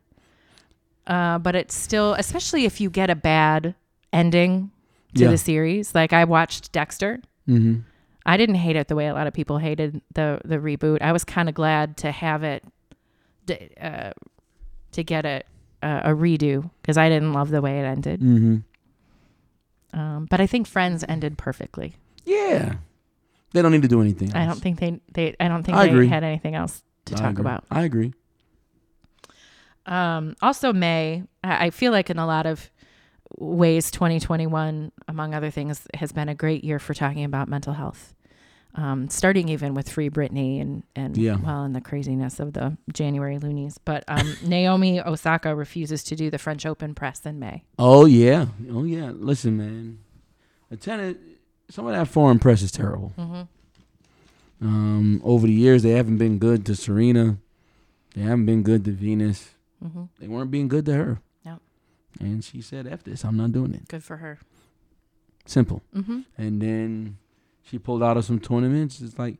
Uh, but it's still, especially if you get a bad ending to Yeah. the series. Like I watched Dexter. mhm. I didn't hate it the way a lot of people hated the the reboot. I was kind of glad to have it, d- uh, to get it uh, a redo because I didn't love the way it ended. Mhm. Um, but I think Friends ended perfectly. Yeah, they don't need to do anything. I else. don't think they they I don't think I they agree. had anything else to I talk agree. about. I agree. Um, also, May, I I feel like in a lot of ways, 2021, among other things, has been a great year for talking about mental health. Um, starting even with Free Britney and, and Yeah. well, and the craziness of the January loonies. But um, <laughs> Naomi Osaka refuses to do the French Open press in May. Oh yeah, oh yeah. Listen, man, a tenant. Some of that foreign press is terrible. Mm-hmm. Um, over the years, they haven't been good to Serena. They haven't been good to Venus. Mm-hmm. They weren't being good to her. No. And she said, "F this. I'm not doing it." Good for her. Simple. Mm-hmm. And then she pulled out of some tournaments. It's like,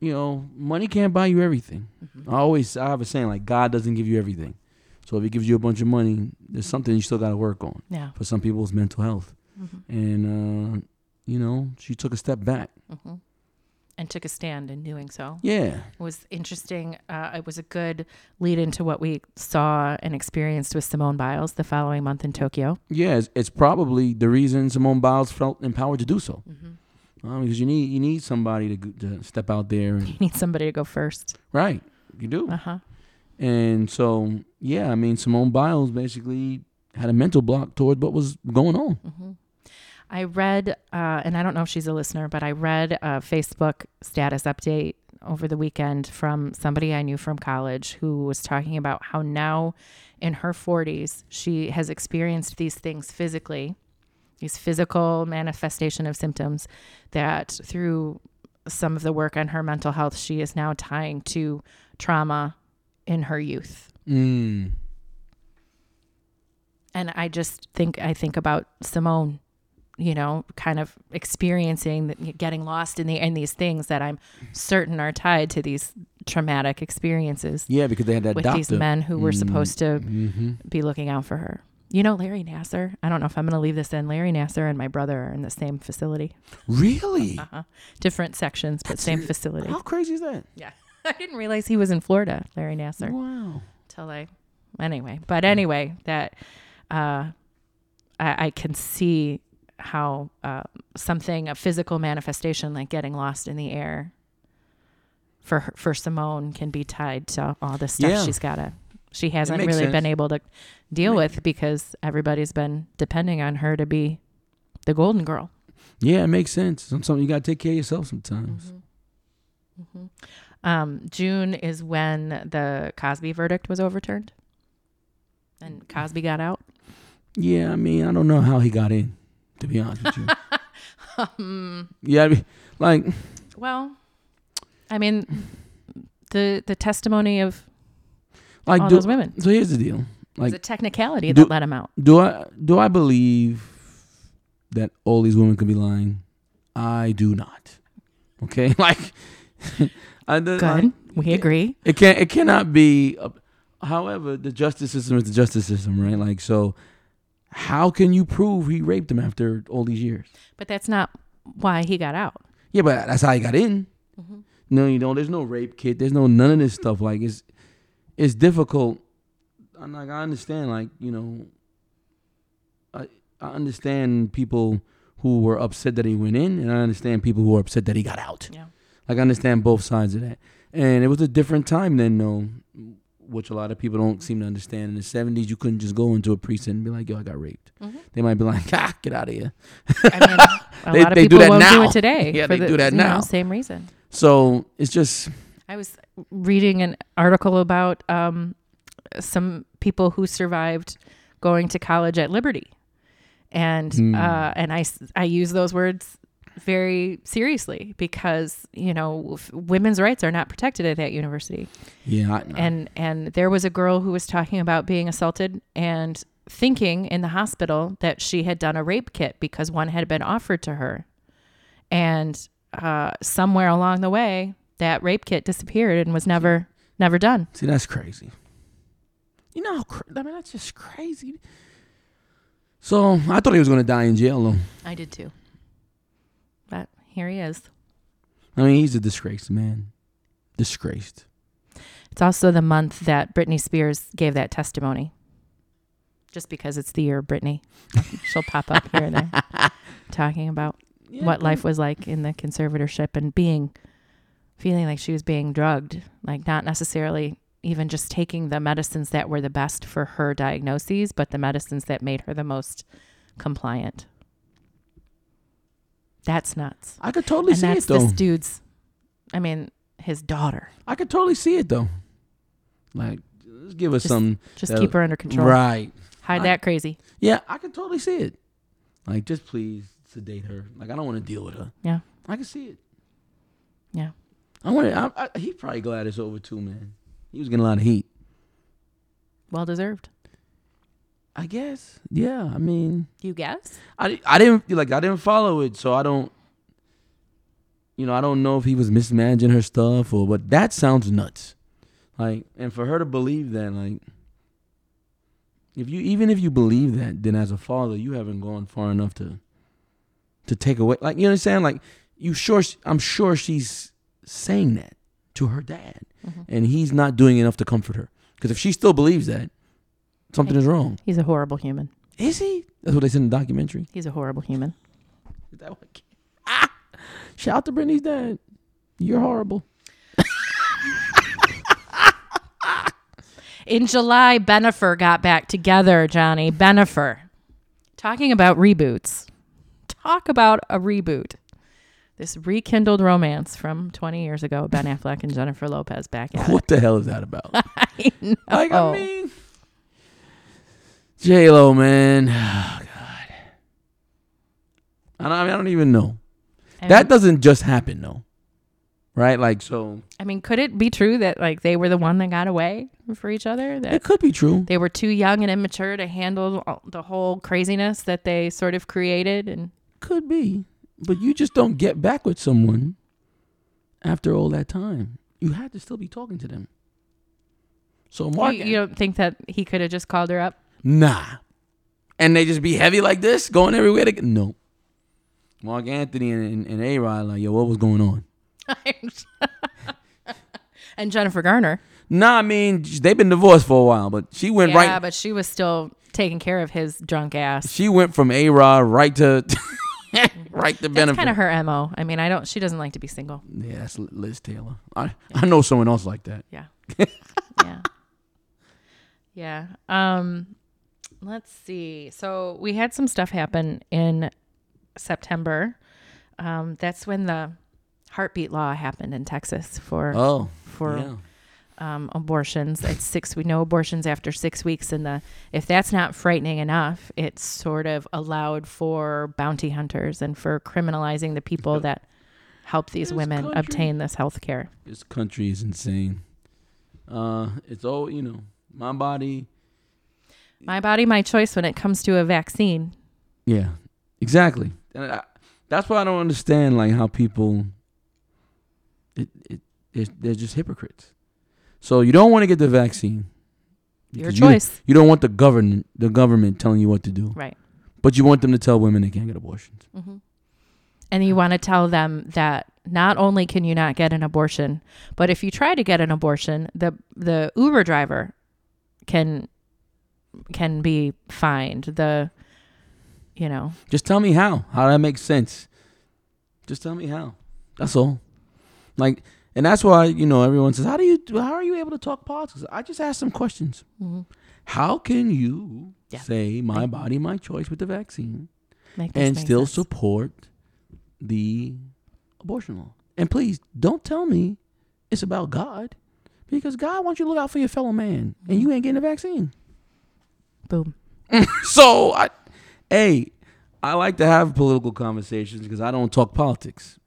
you know, money can't buy you everything. Mm-hmm. I always I have a saying like God doesn't give you everything. So if He gives you a bunch of money, there's something you still got to work on. Yeah. For some people, it's mental health. Mm-hmm. And uh, you know, she took a step back. Mm-hmm. And took a stand in doing so. Yeah. It was interesting. Uh, it was a good lead into what we saw and experienced with Simone Biles the following month in Tokyo. Yeah, it's, it's probably the reason Simone Biles felt empowered to do so. Mm-hmm. Um, because you need you need somebody to, to step out there, and, <laughs> You need somebody to go first. right? You do. Uh huh. And so, yeah, I mean, Simone Biles basically had a mental block toward what was going on. hmm I read, uh, and I don't know if she's a listener, but I read a Facebook status update over the weekend from somebody I knew from college who was talking about how now in her 40s, she has experienced these things physically, these physical manifestation of symptoms that through some of the work on her mental health, she is now tying to trauma in her youth. Mm. and I just think I think about Simone, you know, kind of experiencing getting lost in the in these things that I'm certain are tied to these traumatic experiences Yeah, because they had that with these men who were Mm. supposed to hmm be looking out for her. You know, Larry Nassar. I don't know if I'm going to leave this in. Larry Nassar and my brother are in the same facility, Really? uh-huh. different sections, but That's same it. facility. How crazy is that? Yeah, <laughs> I didn't realize he was in Florida, Larry Nassar. Wow. till I anyway. But anyway, that uh, I, I can see how uh, something a physical manifestation like getting lost in the air for for Simone can be tied to all the stuff Yeah. she's got to. She hasn't really sense. been able to deal with because everybody's been depending on her to be the golden girl. Yeah, it makes sense. Some- Something you got to take care of yourself sometimes. Mhm. Um, June is when the Cosby verdict was overturned, and Cosby got out. Yeah, I mean, I don't know how he got in, to be honest with you. Um, yeah, I mean, like, well, I mean, the the testimony of like, all do, those women so here's the deal. Like, a technicality do- that let him out. do I do I believe that all these women could be lying? I do not. Okay, <laughs> like, <laughs> I, the- Good, we agree. It can't. It cannot be. A, however, the justice system is the justice system, right? Like, so how can you prove he raped him after all these years? But that's not why he got out. Yeah, but that's how he got in. Mhm. No, you know, there's no rape kit. There's no none of this stuff. Like, it's it's difficult. I'm like, I understand. Like, you know, I I understand people who were upset that he went in, and I understand people who are upset that he got out. Yeah. Like I understand both sides of that. And it was a different time then, though, which a lot of people don't seem to understand. In the '70s, you couldn't just go into a precinct and be like, "Yo, I got raped." Mhm. They might be like, <laughs> "Ah, get out of here." I mean, <laughs> a They- lot of they do people that won't do it today. Yeah, they the, do that you know, now. same reason. So it's just, I was reading an article about um, some people who survived going to college at Liberty, and Hmm. uh, and I I use those words very seriously because you know f- women's rights are not protected at that university. Yeah, I, And and there was a girl who was talking about being assaulted and thinking in the hospital that she had done a rape kit because one had been offered to her, and uh, somewhere along the way that rape kit disappeared and was never never done. see that's crazy. You know, how I mean, that's just crazy. So I thought he was gonna die in jail. Though. I did too. Here he is. I mean, he's a disgraced man. Disgraced. It's also the month that Britney Spears gave that testimony. Just because it's the year of Britney, <laughs> she'll pop up here and there <laughs> talking about what life was like in the conservatorship and being, feeling like she was being drugged, like not necessarily even just taking the medicines that were the best for her diagnoses, but the medicines that made her the most compliant. That's nuts. I could totally and see that's it though. this dude's, I mean, his daughter. I could totally see it though. Like, let's give us Just some Just keep her under control. right. Hide I- that crazy. Yeah, I can totally see it. Like, just please sedate her. Like, I don't want to deal with her. Yeah. I can see it. Yeah. I want to. I, I, he probably glad it's over too, man. He was getting a lot of heat. Well deserved. I guess. Yeah. I mean, You guess? I, I didn't like I didn't follow it, so I don't. You know, I don't know if he was mismanaging her stuff or, but that sounds nuts. Like, and for her to believe that, like, if you even if you believe that, then as a father, you haven't gone far enough to, to take away. Like, you understand? Like, you sure? I'm sure she's saying that to her dad, mm-hmm. and he's not doing enough to comfort her. Because if she still believes that, something is wrong. He's a horrible human. Is he? That's what they said in the documentary. He's a horrible human. Is that what? Ah! Shout out to Britney's dad. You're horrible. <laughs> In July, Bennifer got back together, Johnny. Bennifer. Talking about reboots. Talk about a reboot. This rekindled romance from 20 years ago, Ben Affleck and Jennifer Lopez back at it. What the hell is that about? <laughs> I know. like, I mean, J Lo, man. <sighs> Oh, God. I don't, I, mean, I don't even know. And- That doesn't just happen, though. Right? Like, so I mean, could it be true that like they were the one that got away for each other? That it could be true. they were too young and immature to handle the whole craziness that they sort of created and Could be. But you just don't get back with someone after all that time. You had to still be talking to them. So, Mark. you, you don't think that he could have just called her up? Nah. And they just be heavy like this, going everywhere. To, no. Marc Anthony and, and, and A Rod, like, yo, what was going on? <laughs> and Jennifer Garner. Nah, I mean, they've been divorced for a while, but she went yeah, right. Yeah, but she was still taking care of his drunk ass. She went from A Rod right to <laughs> <laughs> right to That's kind of her mo. I mean, I don't. She doesn't like to be single. yeah, that's Liz Taylor. I I know someone else like that. Yeah, yeah, yeah. Um, let's see. So we had some stuff happen in September. Um, that's when the heartbeat law happened in Texas for Oh, for yeah. um, abortions. It's six. We know abortions after six weeks, and the if that's not frightening enough, it's sort of allowed for bounty hunters and for criminalizing the people that help these This women country- obtain this health care. This country is insane. Uh, it's all you know. My body. My body, my choice when it comes to a vaccine. Yeah, exactly. And I, that's why I don't understand like how people. It it it they're just hypocrites. So you don't want to get the vaccine. Your choice. You, you don't want the government the government telling you what to do, Right. but you want them to tell women they can't get abortions. hmm And you want to tell them that not only can you not get an abortion, but if you try to get an abortion, the the Uber driver can can be fined. The you know Just tell me how. How that makes sense. Just tell me how. That's all. Like, and that's why you know everyone says, "How do you? How are you able to talk politics?" I just ask some questions. mhm, How can you Yeah. say my Make- body, my choice with the vaccine, and still sense. support the abortion law? And please don't tell me it's about God, because God wants you to look out for your fellow man, and you ain't getting the vaccine. Boom. <laughs> So I, hey, I like to have political conversations because I don't talk politics.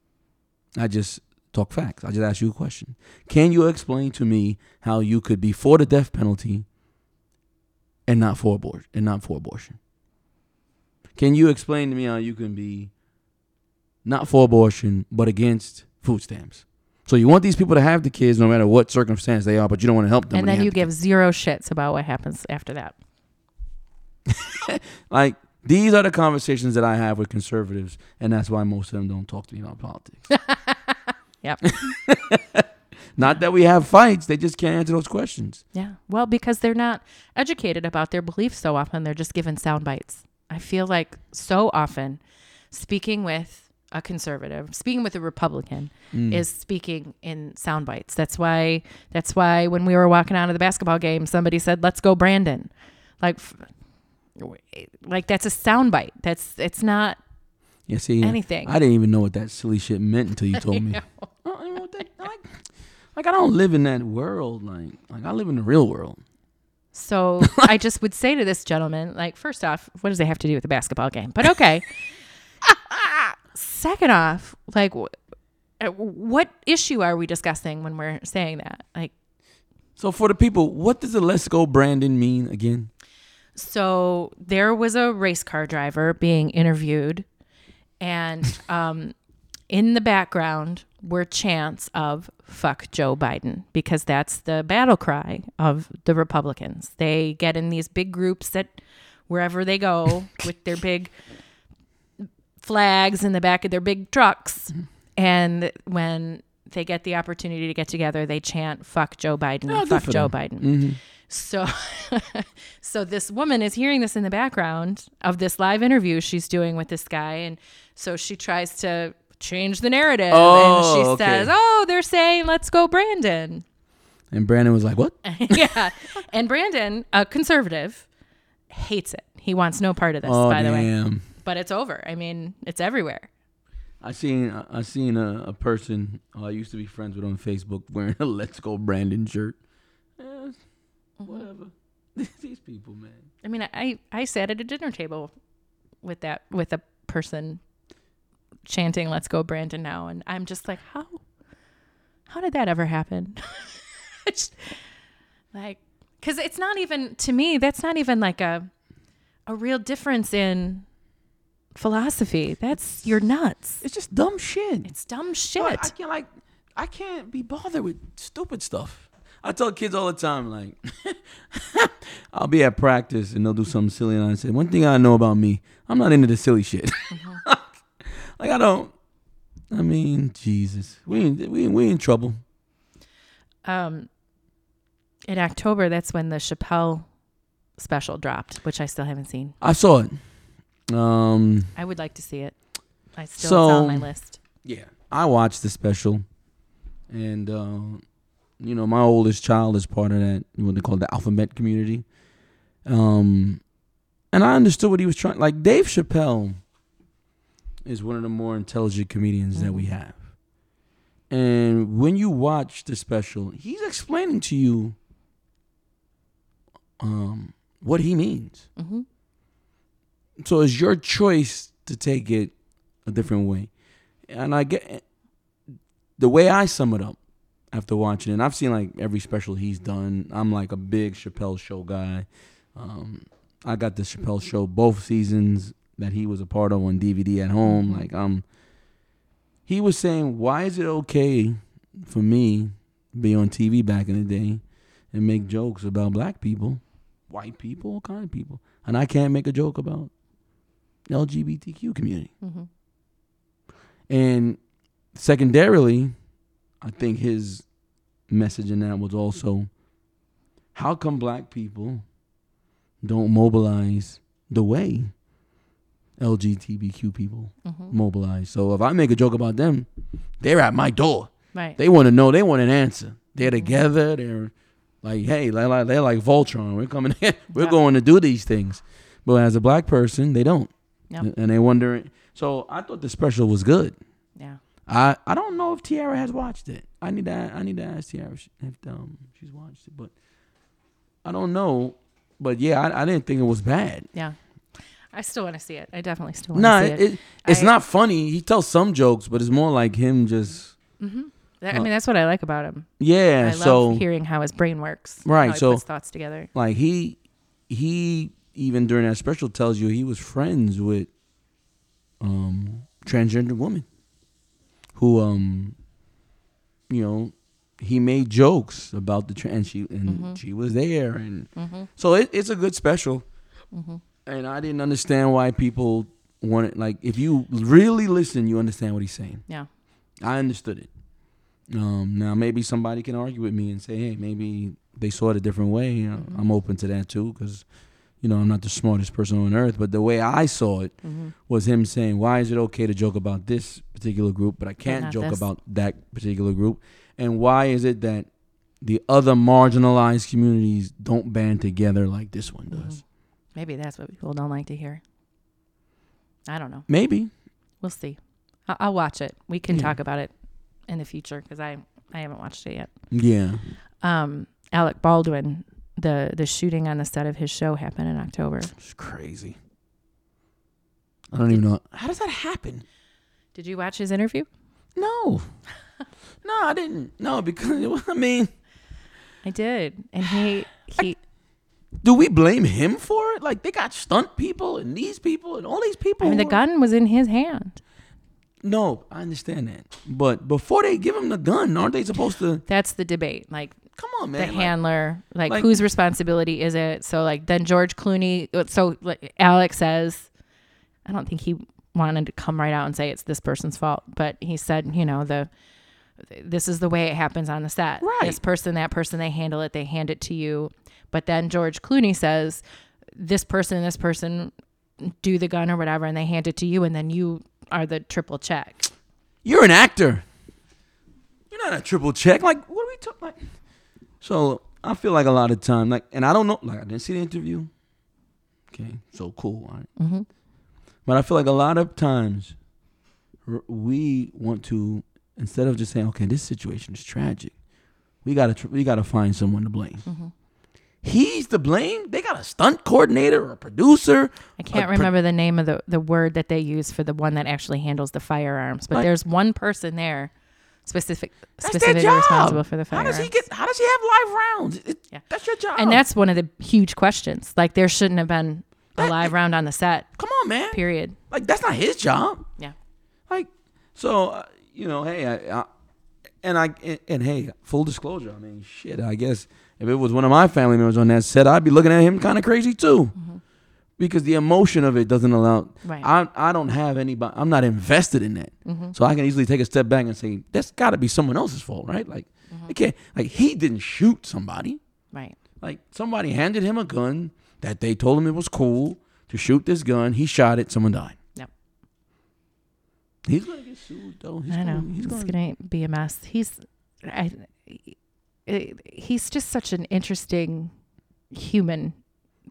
I just talk facts. I just ask you a question. Can you explain to me how you could be for the death penalty and not for abortion and not for abortion? Can you explain to me how you can be not for abortion but against food stamps? So you want these people to have the kids no matter what circumstance they are, but you don't want to help them. and then you the give zero shits about what happens after that. <laughs> Like these are the conversations that I have with conservatives, and that's why most of them don't talk to me about politics. <laughs> Yep. <laughs> Not that we have fights; they just can't answer those questions. Yeah. Well, because they're not educated about their beliefs so often, they're just given sound bites. I feel like so often speaking with a conservative, speaking with a Republican Mm. is speaking in sound bites. That's why that's why when we were walking out of the basketball game, somebody said, "Let's go Brandon." Like like that's a sound bite. That's it's not Yeah, see, anything. I didn't even know what that silly shit meant until you <laughs> told me. I don't even know what that, like, like I don't live in that world. Like, like I live in the real world. So <laughs> I just would say to this gentleman, like, first off, what does it have to do with the basketball game? But okay. <laughs> Second off, like, uh, what issue are we discussing when we're saying that? Like, So for the people, what does the "Let's Go Brandon" mean again? So there was a race car driver being interviewed, and um, in the background were chants of "fuck Joe Biden" because that's the battle cry of the Republicans. They get in these big groups that wherever they go <laughs> with their big flags in the back of their big trucks, and when they get the opportunity to get together, they chant "fuck Joe Biden," Oh, "fuck Joe. Biden." Mm-hmm. So, <laughs> so this woman is hearing this in the background of this live interview she's doing with this guy, and so she tries to change the narrative, Oh, and she okay. says, "Oh, they're saying let's go, Brandon." And Brandon was like, "What?" <laughs> yeah, and Brandon, a conservative, hates it. He wants no part of this. oh by the way, damn! but it's over. I mean, it's everywhere. I seen I seen a, a person who I used to be friends with on Facebook wearing a "Let's Go Brandon" shirt. Eh, Mm-hmm. whatever. <laughs> These people, man. I mean, I I sat at a dinner table with that with a person chanting "Let's go, Brandon!" now, and I'm just like, how how did that ever happen? <laughs> Like, because it's not even to me. That's not even like a a real difference in philosophy. That's you're nuts. It's just dumb shit. It's dumb shit. I can't like I can't be bothered with stupid stuff. I tell kids all the time, like <laughs> I'll be at practice and they'll do something silly and I say, One thing I know about me, I'm not into the silly shit. <laughs> like I don't I mean, Jesus. We in, we in- we in trouble. um, in October, that's when the Chappelle special dropped, which I still haven't seen. I saw it. Um I would like to see it. I still So- it's on my list. Yeah, I watched the special, and uh, you know my oldest child is part of that what they call the alphabet community. Um, and I understood what he was trying. Like Dave Chappelle is one of the more intelligent comedians that we Mhm. have, and when you watch the special, he's explaining to you um, what he means. hmm So it's your choice to take it a different way. And I get the way I sum it up after watching it. And I've seen like every special he's done. I'm like a big Chappelle show guy. Um, I got the Chappelle show both seasons that he was a part of on DVD at home. Mhm. Like um, he was saying, why is it okay for me to be on TV back in the day and make jokes about black people, white people, all kind of people, and I can't make a joke about LGBTQ community. hmm And secondarily, I think his message in that was also how come black people don't mobilize the way LGBTQ people hmm mobilize? So if I make a joke about them, they're at my door. Right. They want to know, they want an answer. They're together, they're like, hey, they're like, they're like Voltron. We're coming in, <laughs> we're Yeah. going to do these things. But as a black person, they don't. Yep. And they wonder. So I thought the special was good. yeah. I, I don't know if Tiara has watched it. I need to I need to ask Tiara if, she- if um she's watched it, but I don't know. But yeah, I, I didn't think it was bad. Yeah. I still want to see it. I definitely still want Nah, to see it, it. it's I- not funny. He tells some jokes, but it's more like him just That- I mean, that's what I like about him. yeah. I so love hearing how his brain works. Right, How he so- puts thoughts together. like he he even during that special tells you he was friends with um transgender woman who um you know he made jokes about the trans she and Mm-hmm. she was there and so it, it's a good special Mm-hmm. and i didn't understand why people wanted like if you really listen you understand what he's saying Yeah. I understood it. Um, now maybe somebody can argue with me and say, hey, maybe they saw it a different way. You know, Mm-hmm. I'm open to that too because, you know, I'm not the smartest person on earth. But the way I saw it Mm-hmm. was him saying, why is it okay to joke about this particular group, but I can't joke this? about that particular group? And why is it that the other marginalized communities don't band together like this one Mm-hmm. does? Maybe that's what people don't like to hear. I don't know. Maybe. We'll see. I- I'll watch it. We can Yeah. talk about it in the future because I I haven't watched it yet. Yeah. Um, Alec Baldwin, the the shooting on the set of his show happened in October. It's crazy. I don't even know. How does that happen? Did you watch his interview? No. <laughs> no, I didn't. No, because <laughs> I mean, I did, and he he. do we blame him for it? Like they got stunt people and these people and all these people. I mean, the who- gun was in his hand. No, I understand that. But before they give him the gun, aren't they supposed to? That's the debate. Like Come on, the like- handler, like, like- whose responsibility is it? So like then George Clooney. Uh, so like Alex says, I don't think he wanted to come right out and say it's this person's fault, but he said, you know, the this is the way it happens on the set. Right. This person, that person, they handle it, they hand it to you. But then George Clooney says, this person this person do the gun or whatever, and they hand it to you, and then you are the triple check. You're an actor. You're not a triple check. Like, what are we talking? Like, so I feel like a lot of time, like, and I don't know, like, I didn't see the interview. Okay, so cool. All right. Mm-hmm. But I feel like a lot of times we want to instead of just saying, "Okay, this situation is tragic," we gotta tr- we gotta find someone to blame. Mm-hmm. He's to blame. They got a stunt coordinator or a producer. I can't pro- remember the name of the, the word that they use for the one that actually handles the firearms, but Like- there's one person there specific That's their specifically job. responsible for the How does he get? How does he have live rounds? It, Yeah. That's your job. and that's one of the huge questions. Like there shouldn't have been a That- live round on the set. come on, man. Period. Like that's not his job. Yeah. Like so, uh, you know, hey, I, I and I and, and hey, full disclosure. I mean, shit. I guess if it was one of my family members on that set, I'd be looking at him kind of crazy too, because the emotion of it doesn't allow. Right. I I don't have anybody. I'm not invested in that, Mm-hmm. so I can easily take a step back and say that's got to be someone else's fault, right? Like, Mm-hmm. it can't. Like he didn't shoot somebody. Right. Like somebody handed him a gun that they told him it was cool to shoot this gun. He shot it. Someone died. Yep. He's gonna get sued though. He's I know. Gonna, he's it's gonna, gonna be a mess. He's I- he's just such an interesting human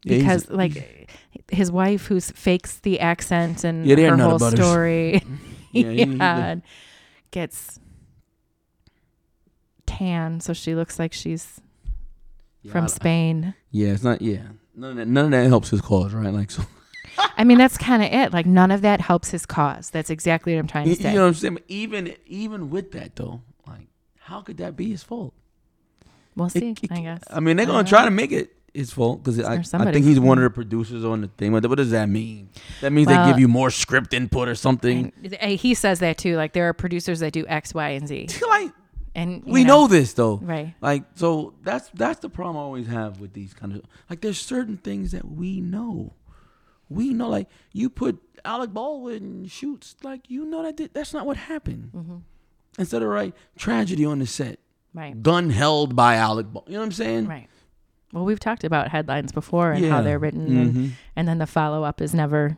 He's- because like his wife who fakes the accent and her whole story <laughs> <laughs> Yeah, he- he yeah, gets tan so she looks like she's Yeah, from I- Spain. Yeah, it's not. Yeah, none of that. None of that helps his cause, right? Like, so <laughs> I mean that's kind of it. Like none of that helps his cause. That's exactly what I'm trying to say. you know what I'm saying. But even even with that though, like, how could that be his fault? we'll see, it- I guess. I mean, they're gonna try to make it his fault because I, I think he's one of the producers on the thing. But what does that mean? That means Well- they give you more script input or something. Uh, he says that too. Like there are producers that do X, Y, and Z, <laughs> like and we know this though. right? Like so that's that's the problem I always have with these kind of like there's certain things that we know. We know like you put Alec Baldwin shoots like you know that did, that's not what happened. Mm-hmm. Instead of right tragedy on the set, Right. gun held by Alec Baldwin. You know what I'm saying? Right. Well, we've talked about headlines before and how they're written, Mhm. and, and then the follow up is never,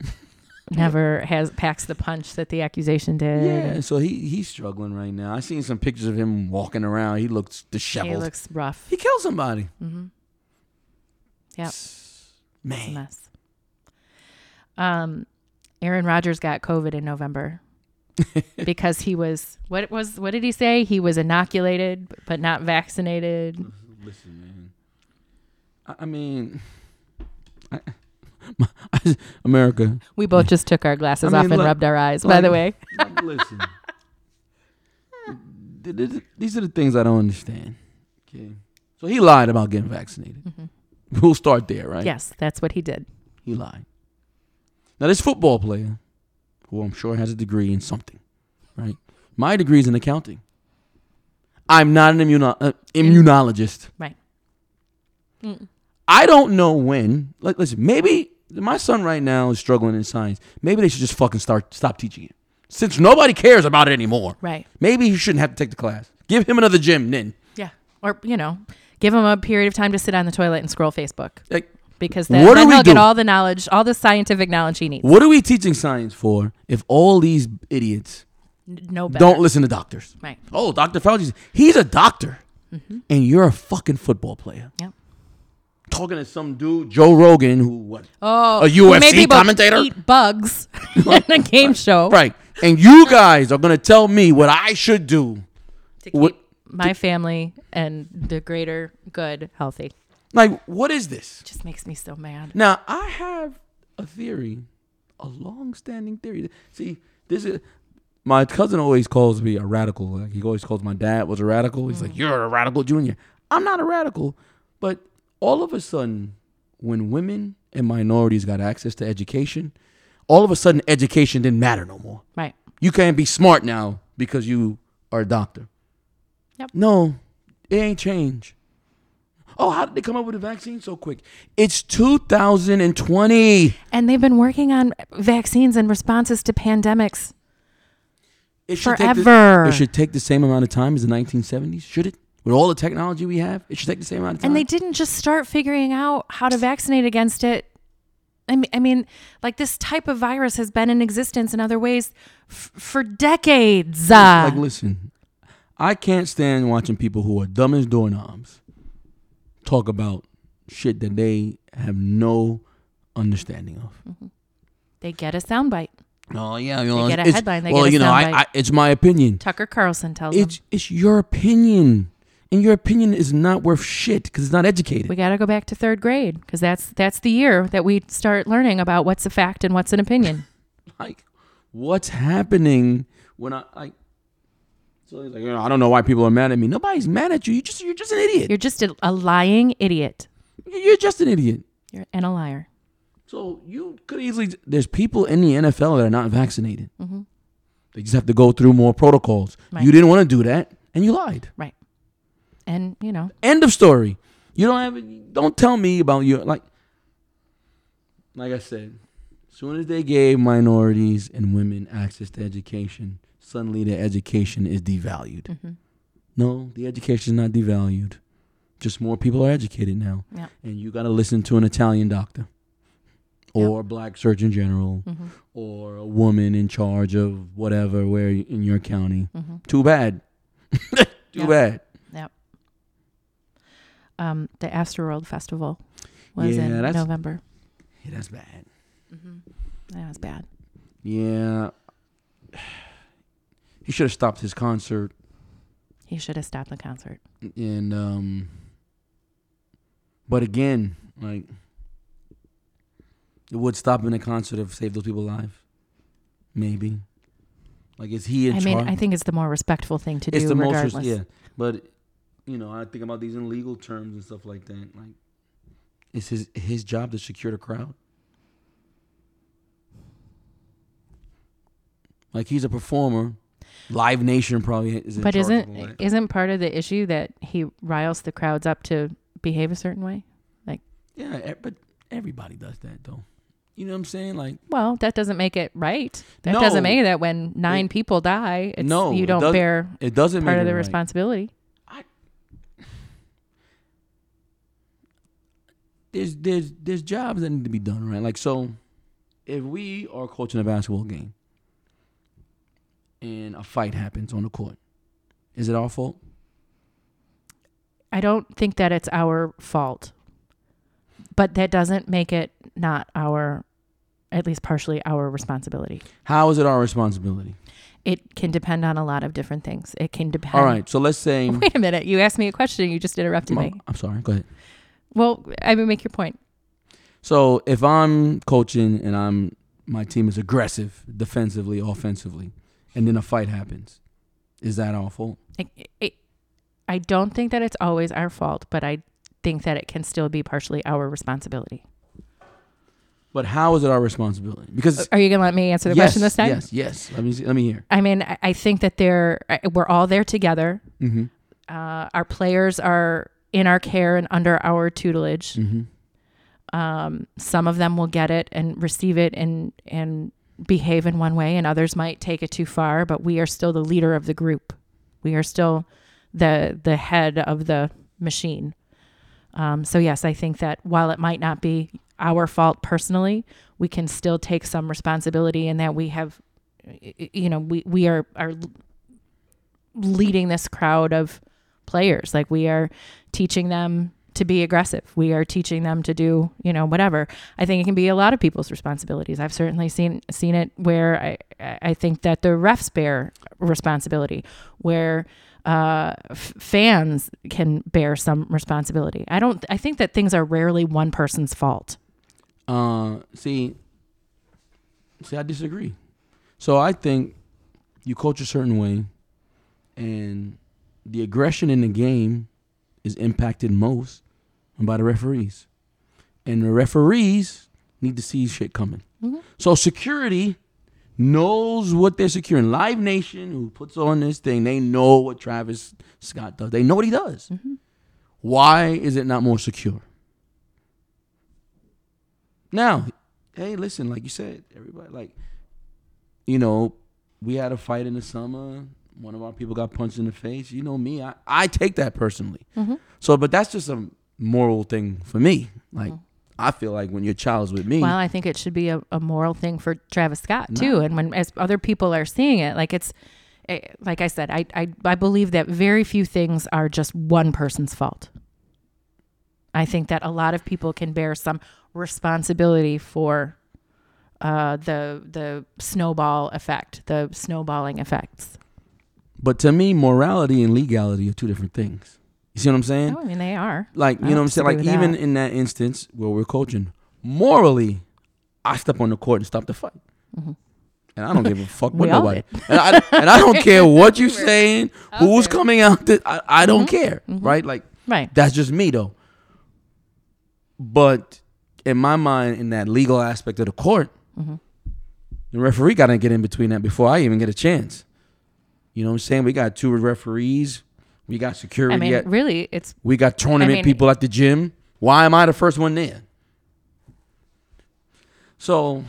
<laughs> never has packs the punch that the accusation did. Yeah, so he he's struggling right now. I seen some pictures of him walking around. He looks disheveled. He looks rough. he killed somebody. Mm-hmm. A Man. mess. Um, Aaron Rodgers got COVID in November <laughs> because he was what was what did he say? He was inoculated but not vaccinated. Listen, man. I, I mean, <laughs> I, America. We both just took our glasses I mean, off and like- rubbed our eyes. by the way, Like, <laughs> listen, Th- th- these are the things I don't understand. Okay, so he lied about getting vaccinated. We'll start there, right? yes, that's what he did. He lied. Now, this football player, who I'm sure has a degree in something, right? My degree is in accounting. I'm not an immuno- uh, immunologist. Right. Mm. I don't know when. Like, listen, maybe my son right now is struggling in science. Maybe they should just fucking start stop teaching it, since nobody cares about it anymore. Right. Maybe he shouldn't have to take the class. Give him another gym, then. Yeah. Or you know, give him a period of time to sit on the toilet and scroll Facebook Like, because then, What then he'll get all the knowledge, all the scientific knowledge he needs. what are we teaching science for if all these idiots No better. don't listen to doctors? Right. Oh, Dr. Fauci's he's a doctor, mm-hmm. and you're a fucking football player. Yep. Talking to some dude, Joe Rogan, who what? Oh, A UFC commentator? eat bugs <laughs> in a game show Right, and you guys are gonna tell me what I should do. to What- keep my family and the greater good healthy. Like, what is this? Just makes me so mad. Now, I have a theory, a long-standing theory. See, this is my cousin always calls me a radical. Like he always calls my dad was a radical. He's like, mm. "You're a radical junior." I'm not a radical, but all of a sudden, when women and minorities got access to education, all of a sudden, education didn't matter no more. Right. You can't be smart now because you are a doctor. Yep. No, it ain't change. Oh, how did they come up with a vaccine so quick? It's 2020. And they've been working on vaccines and responses to pandemics. It should Take Forever. it should take the same amount of time as the 1970s. Should it? With all the technology we have, it should take the same amount of time. And they didn't just start figuring out how to vaccinate against it. I mean, I mean, like this type of virus has been in existence in other ways f- for decades. Like, listen, I can't stand watching people who are dumb as doorknobs talk about shit that they have no understanding of. Mm-hmm. they get a soundbite. Oh yeah, you know, get a headline, they well, get a you know, I. I, it's my opinion. Tucker Carlson tells them. It's it's your opinion, and your opinion is not worth shit because it's not educated. We got to go back to third grade because that's that's the year that we start learning about what's a fact and what's an opinion. <laughs> like what's happening when I like so he's like, you know, I don't know why people are mad at me. Nobody's mad at you. You just you're just an idiot. You're just a, a lying idiot. You're just an idiot. You're and a liar. So you could easily there's people in the NFL that are not vaccinated. Mm-hmm. They just have to go through more protocols. Right. You didn't want to do that, and you lied. Right. And you know, End of story. You don't have don't tell me about your like like I said, as soon as they gave minorities and women access to education, suddenly the education is devalued. Mhm. No, the education is not devalued. Just more people are educated now. Yeah. And you got to listen to an Italian doctor or a black surgeon general Mhm. or a woman in charge of whatever where in your county. Mhm. Too bad. <laughs> Too Yeah. bad. Um, the Astroworld Festival was Yeah, in November. Yeah, that's bad. Mm-hmm. That was bad. Yeah. <sighs> He should have stopped his concert He should have stopped the concert. and um but again, like it would stop in the concert have saved those people alive? Maybe. Like is he in I mean, charge? I think it's the more respectful thing to it's do, the most regardless. res- yeah. But you know, I think about these in legal terms and stuff like that. Like it's his his job to secure the crowd. Like he's a performer. Live Nation probably is But isn't of all that. isn't part of the issue that he riles the crowds up to behave a certain way? Like yeah, but everybody does that though. You know what I'm saying? Like Well, that doesn't make it right. That No. doesn't make it that when nine people die, it's, No, you don't doesn't- bear it doesn't part make of it the right. responsibility. There's there's there's jobs that need to be done, right? Like so if we are coaching a basketball game and a fight happens on the court, is it our fault? I don't think that it's our fault, but that doesn't make it not our, at least partially our responsibility. How is it our responsibility? It can depend on a lot of different things. It can depend. All right, so let's say <laughs> Wait a minute. You asked me a question. You just interrupted me. I'm sorry. Go ahead. Well, I mean, make your point. So if I'm coaching and I'm my team is aggressive defensively, offensively, and then a fight happens, is that our fault? It, it, I don't think that it's always our fault, but I think that it can still be partially our responsibility. But how is it our responsibility? Because Are you going to let me answer the yes, question this time? yes, yes. Let me see, let me hear. I mean, I, I think that they're we're all there together. Mm-hmm. Uh, our players are in our care and under our tutelage. Mm-hmm. Um, some of them will get it and receive it and and behave in one way, and others might take it too far. But we are still the leader of the group. We are still the the head of the machine. Um, so yes, I think that while it might not be our fault personally, we can still take some responsibility in that we have, you know, we we are are leading this crowd of players. Like we are teaching them to be aggressive. We are teaching them to do, you know, whatever. I think it can be a lot of people's responsibilities. I've certainly seen seen it where I I think that the refs bear responsibility, where uh, f- fans can bear some responsibility. I don't. I think that things are rarely one person's fault. Uh, see, see, I disagree. So I think you coach a certain way, and the aggression in the game is impacted most by the referees, and the referees need to see shit coming. Mhm. So security knows what they're securing. Live Nation, who puts on this thing, they know what Travis Scott does. They know what he does. Why is it not more secure? Now, hey, listen, like you said, everybody, like, you know, we had a fight in the summer. One of our people got punched in the face. You know me, I, I take that personally. Mm-hmm. So, but that's just a moral thing for me. Like, I feel like when your child's with me, Well, I think it should be a, a moral thing for Travis Scott too. And when as other people are seeing it, like it's eh, like I said, I, I I believe that very few things are just one person's fault. I think that a lot of people can bear some responsibility for uh, the the snowball effect, the snowballing effects. But to me, morality and legality are two different things. You see what I'm saying? Oh, I mean, they are. Like, you know what I'm saying? Like, even that. in that instance where we're coaching, morally, I step on the court and stop the fight. And I don't give a <laughs> fuck what Mm-hmm. Nobody. <laughs> And I, and I don't care <laughs> what you're saying, who's coming out. I, I don't Mm-hmm. care, right? Like, Right. that's just me, though. But in my mind, in that legal aspect of the court, Mm-hmm. the referee got to get in between that before I even get a chance. You know what I'm saying? We got two referees. We got security. I mean, at, really, it's we got tournament mean- people at the gym. Why am I the first one there? So,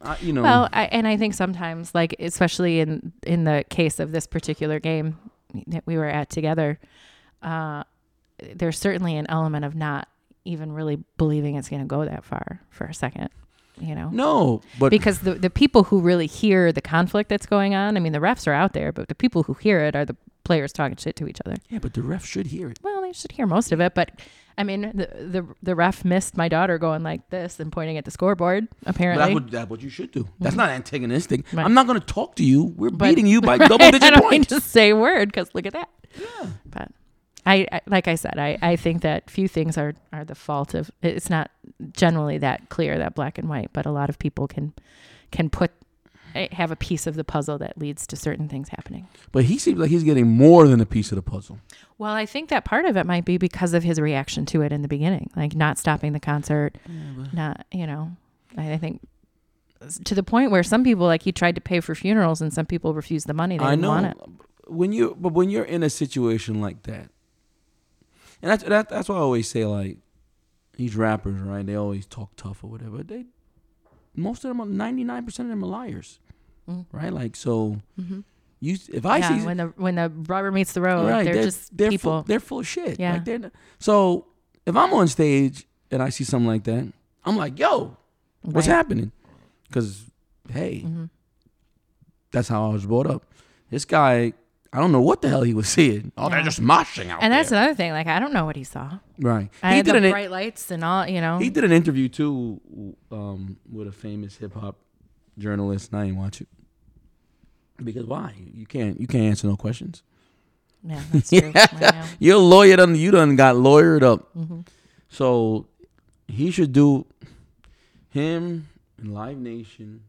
I, you know, Well, I, and I think sometimes, like especially in in the case of this particular game that we were at together, uh, there's certainly an element of not even really believing it's going to go that far for a second, you know. no, but Because the, the people who really hear the conflict that's going on, I mean, the refs are out there, but the people who hear it are the players talking shit to each other. yeah, but the ref should hear it. Well, they should hear most of it, but I mean, the the, the ref missed my daughter going like this and pointing at the scoreboard. Apparently, that's what, that's what you should do. That's not antagonistic. Right. I'm not going to talk to you. We're But- beating you by <laughs> Right? double I digit don't mean points. to say word because look at that. yeah But I, I, like I said, I, I think that few things are, are the fault of. It's not generally that clear, that black and white, but a lot of people can can put eh, have a piece of the puzzle that leads to certain things happening. But he seems like he's getting more than a piece of the puzzle. Well, I think that part of it might be because of his reaction to it in the beginning, like not stopping the concert, not you know. I, I think to the point where some people like he tried to pay for funerals and some people refused the money. They I didn't know. want it. When you, but when you're in a situation like that, and that's that, that's why I always say like these rappers, right? They always talk tough or whatever. They most of them, ninety nine percent of them are liars, Mm. right? Like so, Mm-hmm. you if I yeah, see when the when the rubber meets the road, right, they're, just they're people. full, they're full of shit. Yeah. Like they're not- so if I'm on stage and I see something like that, I'm like, yo, what's Right. happening? Because hey, Mhm. that's how I was brought up. This guy, I don't know what the hell he was seeing. Oh, they're just moshing out And that's there. another thing. Like I don't know what he saw. right. I he had did the an bright lights and all. You know. he did an interview too um, with a famous hip hop journalist, and I didn't watch it because why? You can't you can't answer no questions. yeah, that's true. <laughs> I know. You're a lawyer, done you done got lawyered up. Mhm. So he should do him and Live Nation,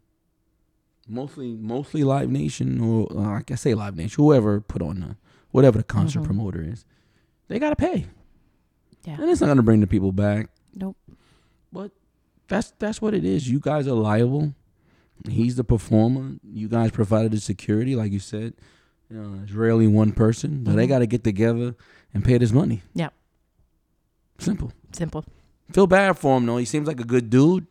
mostly mostly Live Nation or uh, I can say Live Nation, whoever put on the whatever the concert Mhm. promoter is, they gotta pay, Yeah. and it's not gonna bring the people back. Nope. But that's that's what it is. You guys are liable. He's the performer. You guys provided the security, like you said. You know, it's rarely one person, but they got to get together and pay this money. Yep. Simple. Simple. Feel bad for him though. He seems like a good dude.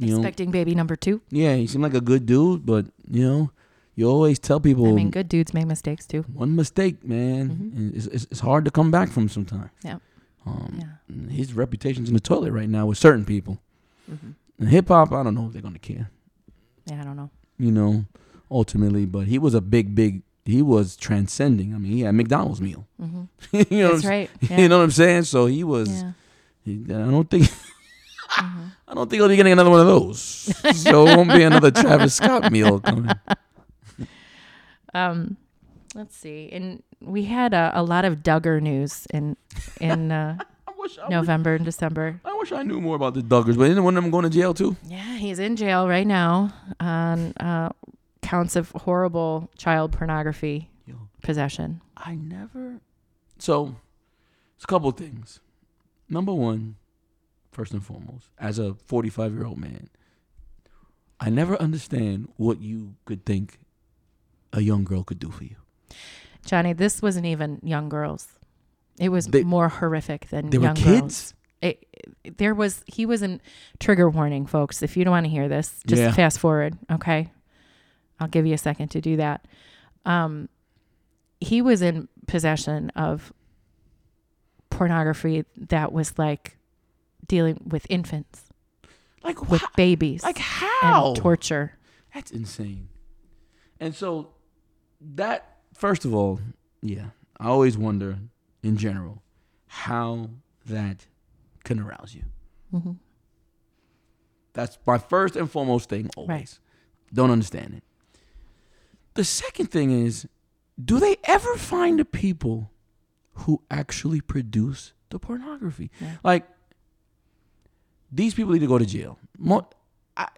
You know, Expecting baby number two. yeah, he seemed like a good dude, but you know, you always tell people I mean, good dudes make mistakes too. one mistake, man. Mhm. It's, it's, it's hard to come back from sometimes. Yep. Um, Yeah. His reputation's in the toilet right now with certain people. hmm And hip hop, I don't know if they're gonna care. Yeah, I don't know. You know, ultimately, but he was a big, big. He was transcending. I mean, he had McDonald's meal. hmm <laughs> you know, That's what I'm, right. <laughs> Yeah. you know what I'm saying? So he was. yeah. He, I don't think. Mhm. I don't think I'll be getting another one of those. <laughs> so it won't be another Travis Scott meal <laughs> coming. Um, let's see. And we had a, a lot of Duggar news in in uh, I <laughs> I, wish, November and December. I wish I knew more about the Duggars, but isn't one of them going to jail too? Yeah, he's in jail right now on uh, counts of horrible child pornography Yo, possession. I never. So, it's a couple of things. Number one, first and foremost, as a 45 year old man, I never understand what you could think a young girl could do for you. Johnny, this wasn't even young girls. It was They- more horrific than young kids. girls. It, it- there was he was in trigger warning, folks. If you don't want to hear this, just Yeah. fast forward, okay? I'll give you a second to do that. Um, he was in possession of pornography that was like dealing with infants, Like with babies, Like how? torture. That's insane. And so that first of all, yeah, I always wonder in general how that can arouse you. hmm That's my first and foremost thing always. Right. Don't understand it. The second thing is, do they ever find the people who actually produce the pornography? Yeah. Like these people need to go to jail. Mo- I,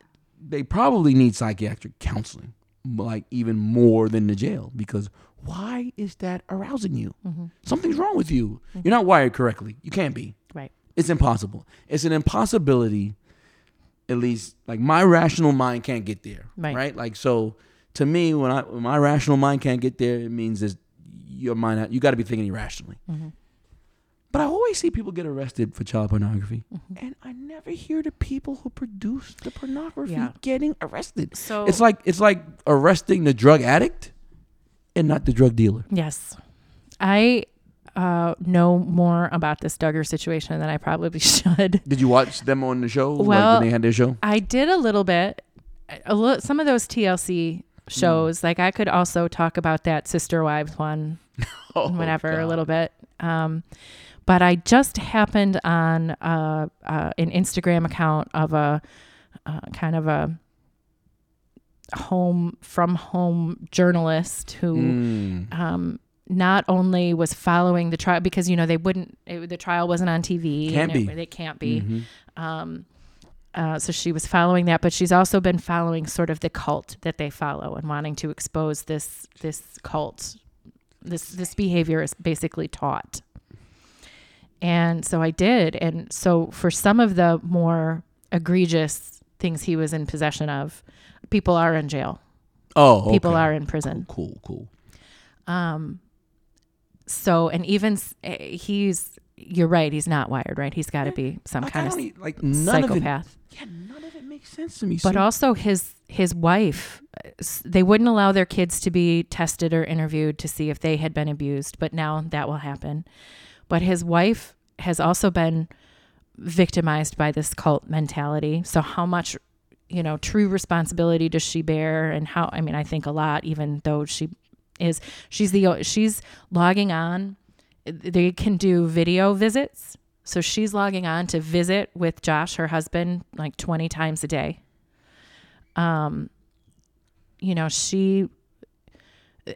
they probably need psychiatric counseling, like even more than the jail, because why is that arousing you? hmm Something's wrong with you. You're not wired correctly. You can't be. Right. It's impossible. It's an impossibility. At least, like my rational mind can't get there. Right. right? Like so, to me, when I when my rational mind can't get there, it means is your mind. You got to be thinking irrationally. hmm But I always see people get arrested for child pornography, Mhm. and I never hear the people who produce the pornography Yeah. getting arrested. So It's like it's like arresting the drug addict and not the drug dealer. Yes. I uh, know more about this Duggar situation than I probably <laughs> should. Did you watch them on the show? like when they had their show. I did a little bit. A little, some of those TLC shows, like I could also talk about that Sister Wives one, <laughs> Oh, whenever a little bit. Um, but I just happened on uh, uh, an Instagram account of a uh, kind of a home from home journalist who Mm. um, not only was following the trial because you know they wouldn't it, the trial wasn't on TV Can't and be. it, it can't be Mhm. um, uh, so she was following that but she's also been following sort of the cult that they follow and wanting to expose this this cult this this behavior is basically taught and so I did and so for some of the more egregious things he was in possession of people are in jail Oh, people are in prison Cool, cool. um, so and even eh, he's you're right. He's not wired, right? He's got to be some Like, kind of like none of it. psychopath. Yeah, none of it makes sense to me. But so- also his his wife, s- they wouldn't allow their kids to be tested or interviewed to see if they had been abused. But now that will happen. But his wife has also been victimized by this cult mentality. So how much, you know, true responsibility does she bear? And how? I mean, I think a lot. Even though she is, she's the she's logging on. They can do video visits. So she's logging on to visit with Josh, her husband, like 20 times a day. Um, you know, she,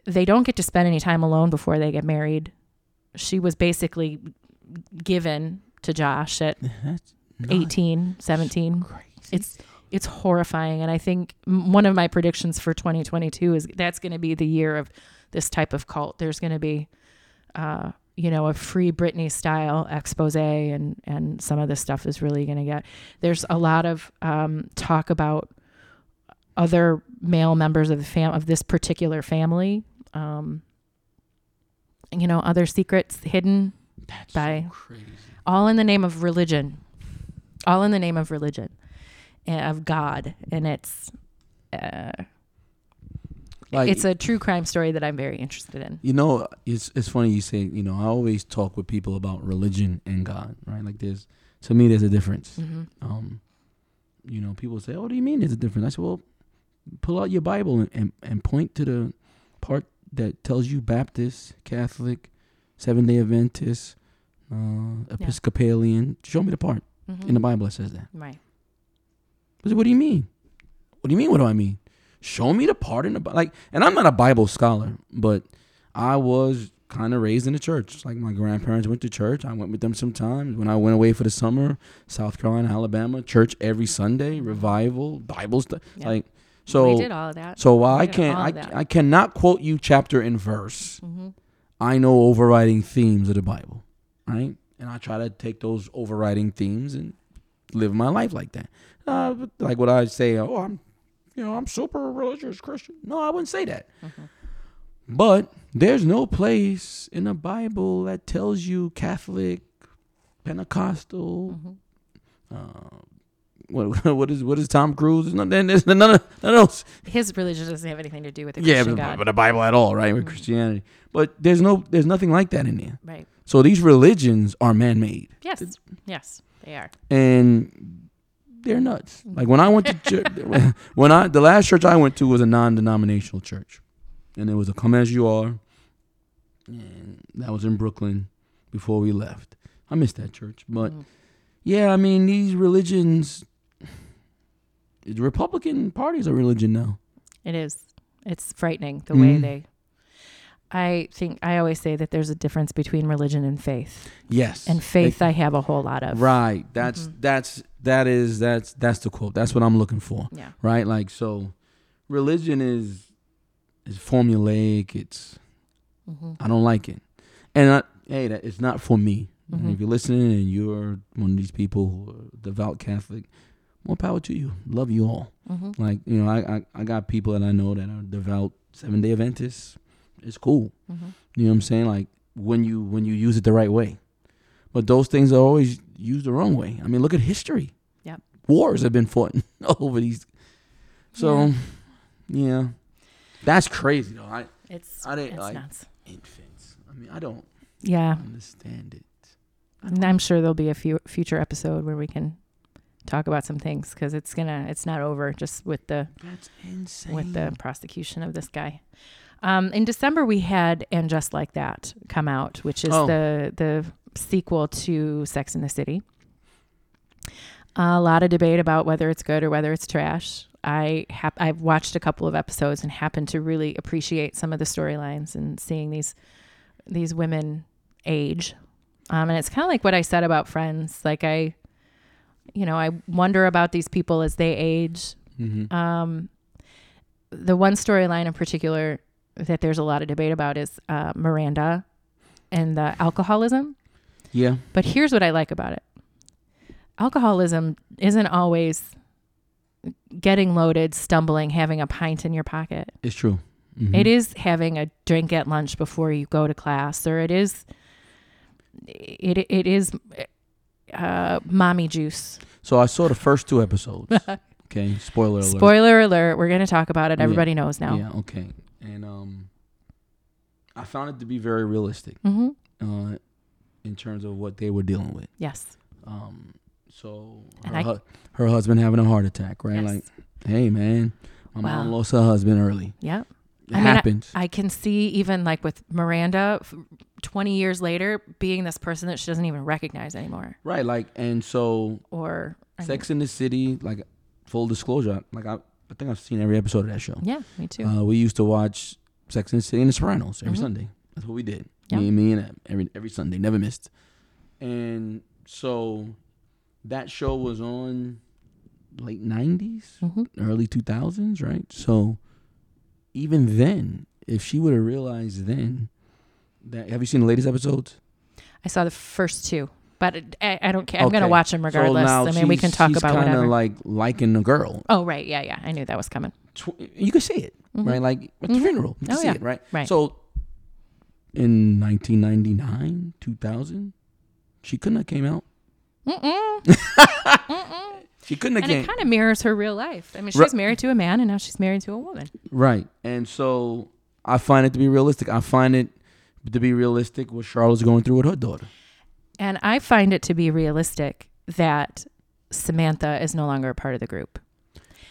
they don't get to spend any time alone before they get married. She was basically given to Josh at <laughs> That's 18, 17. Great. It's it's horrifying, and I think one of my predictions for 2022 is that's going to be the year of this type of cult. There's going to be, uh, you know, a free Britney style expose, and and some of this stuff is really going to get. There's a lot of um, talk about other male members of the fam of this particular family. Um, you know, other secrets hidden That's by- so all in the name of religion all in the name of religion of god and it's uh, Like it's a true crime story that i'm very interested in You know, it's it's funny you say. You know, I always talk with people about religion and God, right? Like there's to me there's a difference. hmm Um, you know, people say, "Oh, what do you mean there's a difference?" I said, "Well, pull out your Bible and, and, and point to the that tells you Baptist, Catholic, Seven Day Adventist, uh, Episcopalian. Show me the part hmm in the Bible that says that." right I said, what do you mean? What do you mean? What do I mean? Show me the part in the like. And I'm not a Bible scholar, but I was kind of raised in the church. Like my grandparents went to church. I went with them sometimes. When I went away for the summer, South Carolina, Alabama, church every Sunday, revival, Bible stuff. Yeah. Like so. we did all of that So while we I can't, I. I cannot quote you chapter and verse. hmm I know overriding themes of the Bible, right? And I try to take those overriding themes and live my life like that. Uh, like what I say, oh, I'm, you know, I'm super religious Christian. No, I wouldn't say that. Mhm. But there's no place in the Bible that tells you Catholic, Pentecostal. hmm Uh, what <laughs> what is what is Tom Cruise? None, there's none, none of those his religion doesn't have anything to do with the yeah, Christian but, but the Bible at all, right? With Mhm. Christianity, but there's no, there's nothing like that in there. right So these religions are man-made, yes yes they are and they're nuts. Like when I went to church, <laughs> when I the last church I went to was a non-denominational church, and it was a come as you are, and that was in Brooklyn before we left. I missed that church, but Mhm. yeah, I mean these religions. The Republican Party's a religion now. It is. It's frightening the way Mhm. they. I think I always say that there's a difference between religion and faith. Yes, And faith, I have a whole lot of. Right. That's Mhm. that's that is that's that's the quote. That's what I'm looking for. Yeah. Right? Like so religion is is formulaic. It's hmm I don't like it. And I, hey, that it's not for me. Mhm. if you're listening and you're one of these people who are devout Catholic, more power to you. Love you all. hmm Like, you know, I I, I got people that I know that are devout seven day Adventists. It's cool. hmm You know what I'm saying? Like when you when you use it the right way. But those things are always used the wrong way. I mean, look at history. Yep. Wars have been fought <laughs> over these. So, yeah. That's crazy though. I It's I didn't it's like- nuts. infants. I mean, I don't Yeah, understand it. I don't- I'm sure there'll be a few future episode where we can talk about some things because it's gonna it's not over just with the That's with the prosecution of this guy. Um, in December, we had "And Just Like That" come out, which is Oh. the the sequel to Sex in the City. a lot of debate about whether it's good or whether it's trash. I have I've watched a couple of episodes and happen to really appreciate some of the storylines and seeing these these women age. Um, and it's kind of like what I said about Friends. Like I, you know, I wonder about these people as they age Mhm. um, the one storyline in particular that there's a lot of debate about is uh, Miranda and the alcoholism. yeah. But here's what I like about it alcoholism isn't always getting loaded, stumbling, having a pint in your pocket. It's true. Mhm. It is having a drink at lunch before you go to class, or it is. It it is uh, mommy juice. So I saw the first two episodes. <laughs> okay. Spoiler alert. Spoiler alert: We're going to talk about it. Yeah. Everybody knows now. Yeah. Okay. And um, I found it to be very realistic. Mm-hmm. uh, in terms of what they were dealing with. Yes. Um, so her, I- hu- her husband having a heart attack, right? Yes. Like, hey man, my mom lost her husband early. Yep. It I mean, I- happens. I can see even like with Miranda, 20 years later, being this person that she doesn't even recognize anymore. right, like, and so Or, I Sex in the City, like, full disclosure, like I, I think I've seen every episode of that show. yeah, me too. Uh, we used to watch Sex in the City and The Sopranos every Mhm. Sunday. That's what we did. Yeah. Me, and me and Em, every every Sunday, never missed. And so that show was on late 90s, hmm early 2000s, right? So even then, if she would have realized then that have you seen the latest episodes? I saw the first two, but it- I, I don't care. I'm Okay. gonna watch them regardless. So I mean, we can talk she's about whatever. like liking a girl. oh, right. Yeah, yeah. I knew that was coming. Tw- you can see it, Mhm. right? Like at the Mhm. funeral, you Oh, see yeah. it, right? Right. So in 1999, 2000, she couldn't have came out. Mm-mm. <laughs> Mm-mm. She couldn't have And it kind of mirrors her real life. I mean, she's Right. married to a man, and now she's married to a woman. right. And so I find it to be realistic. I find it to be realistic what Charlotte's going through with her daughter. And I find it to be realistic that Samantha is no longer a part of the group.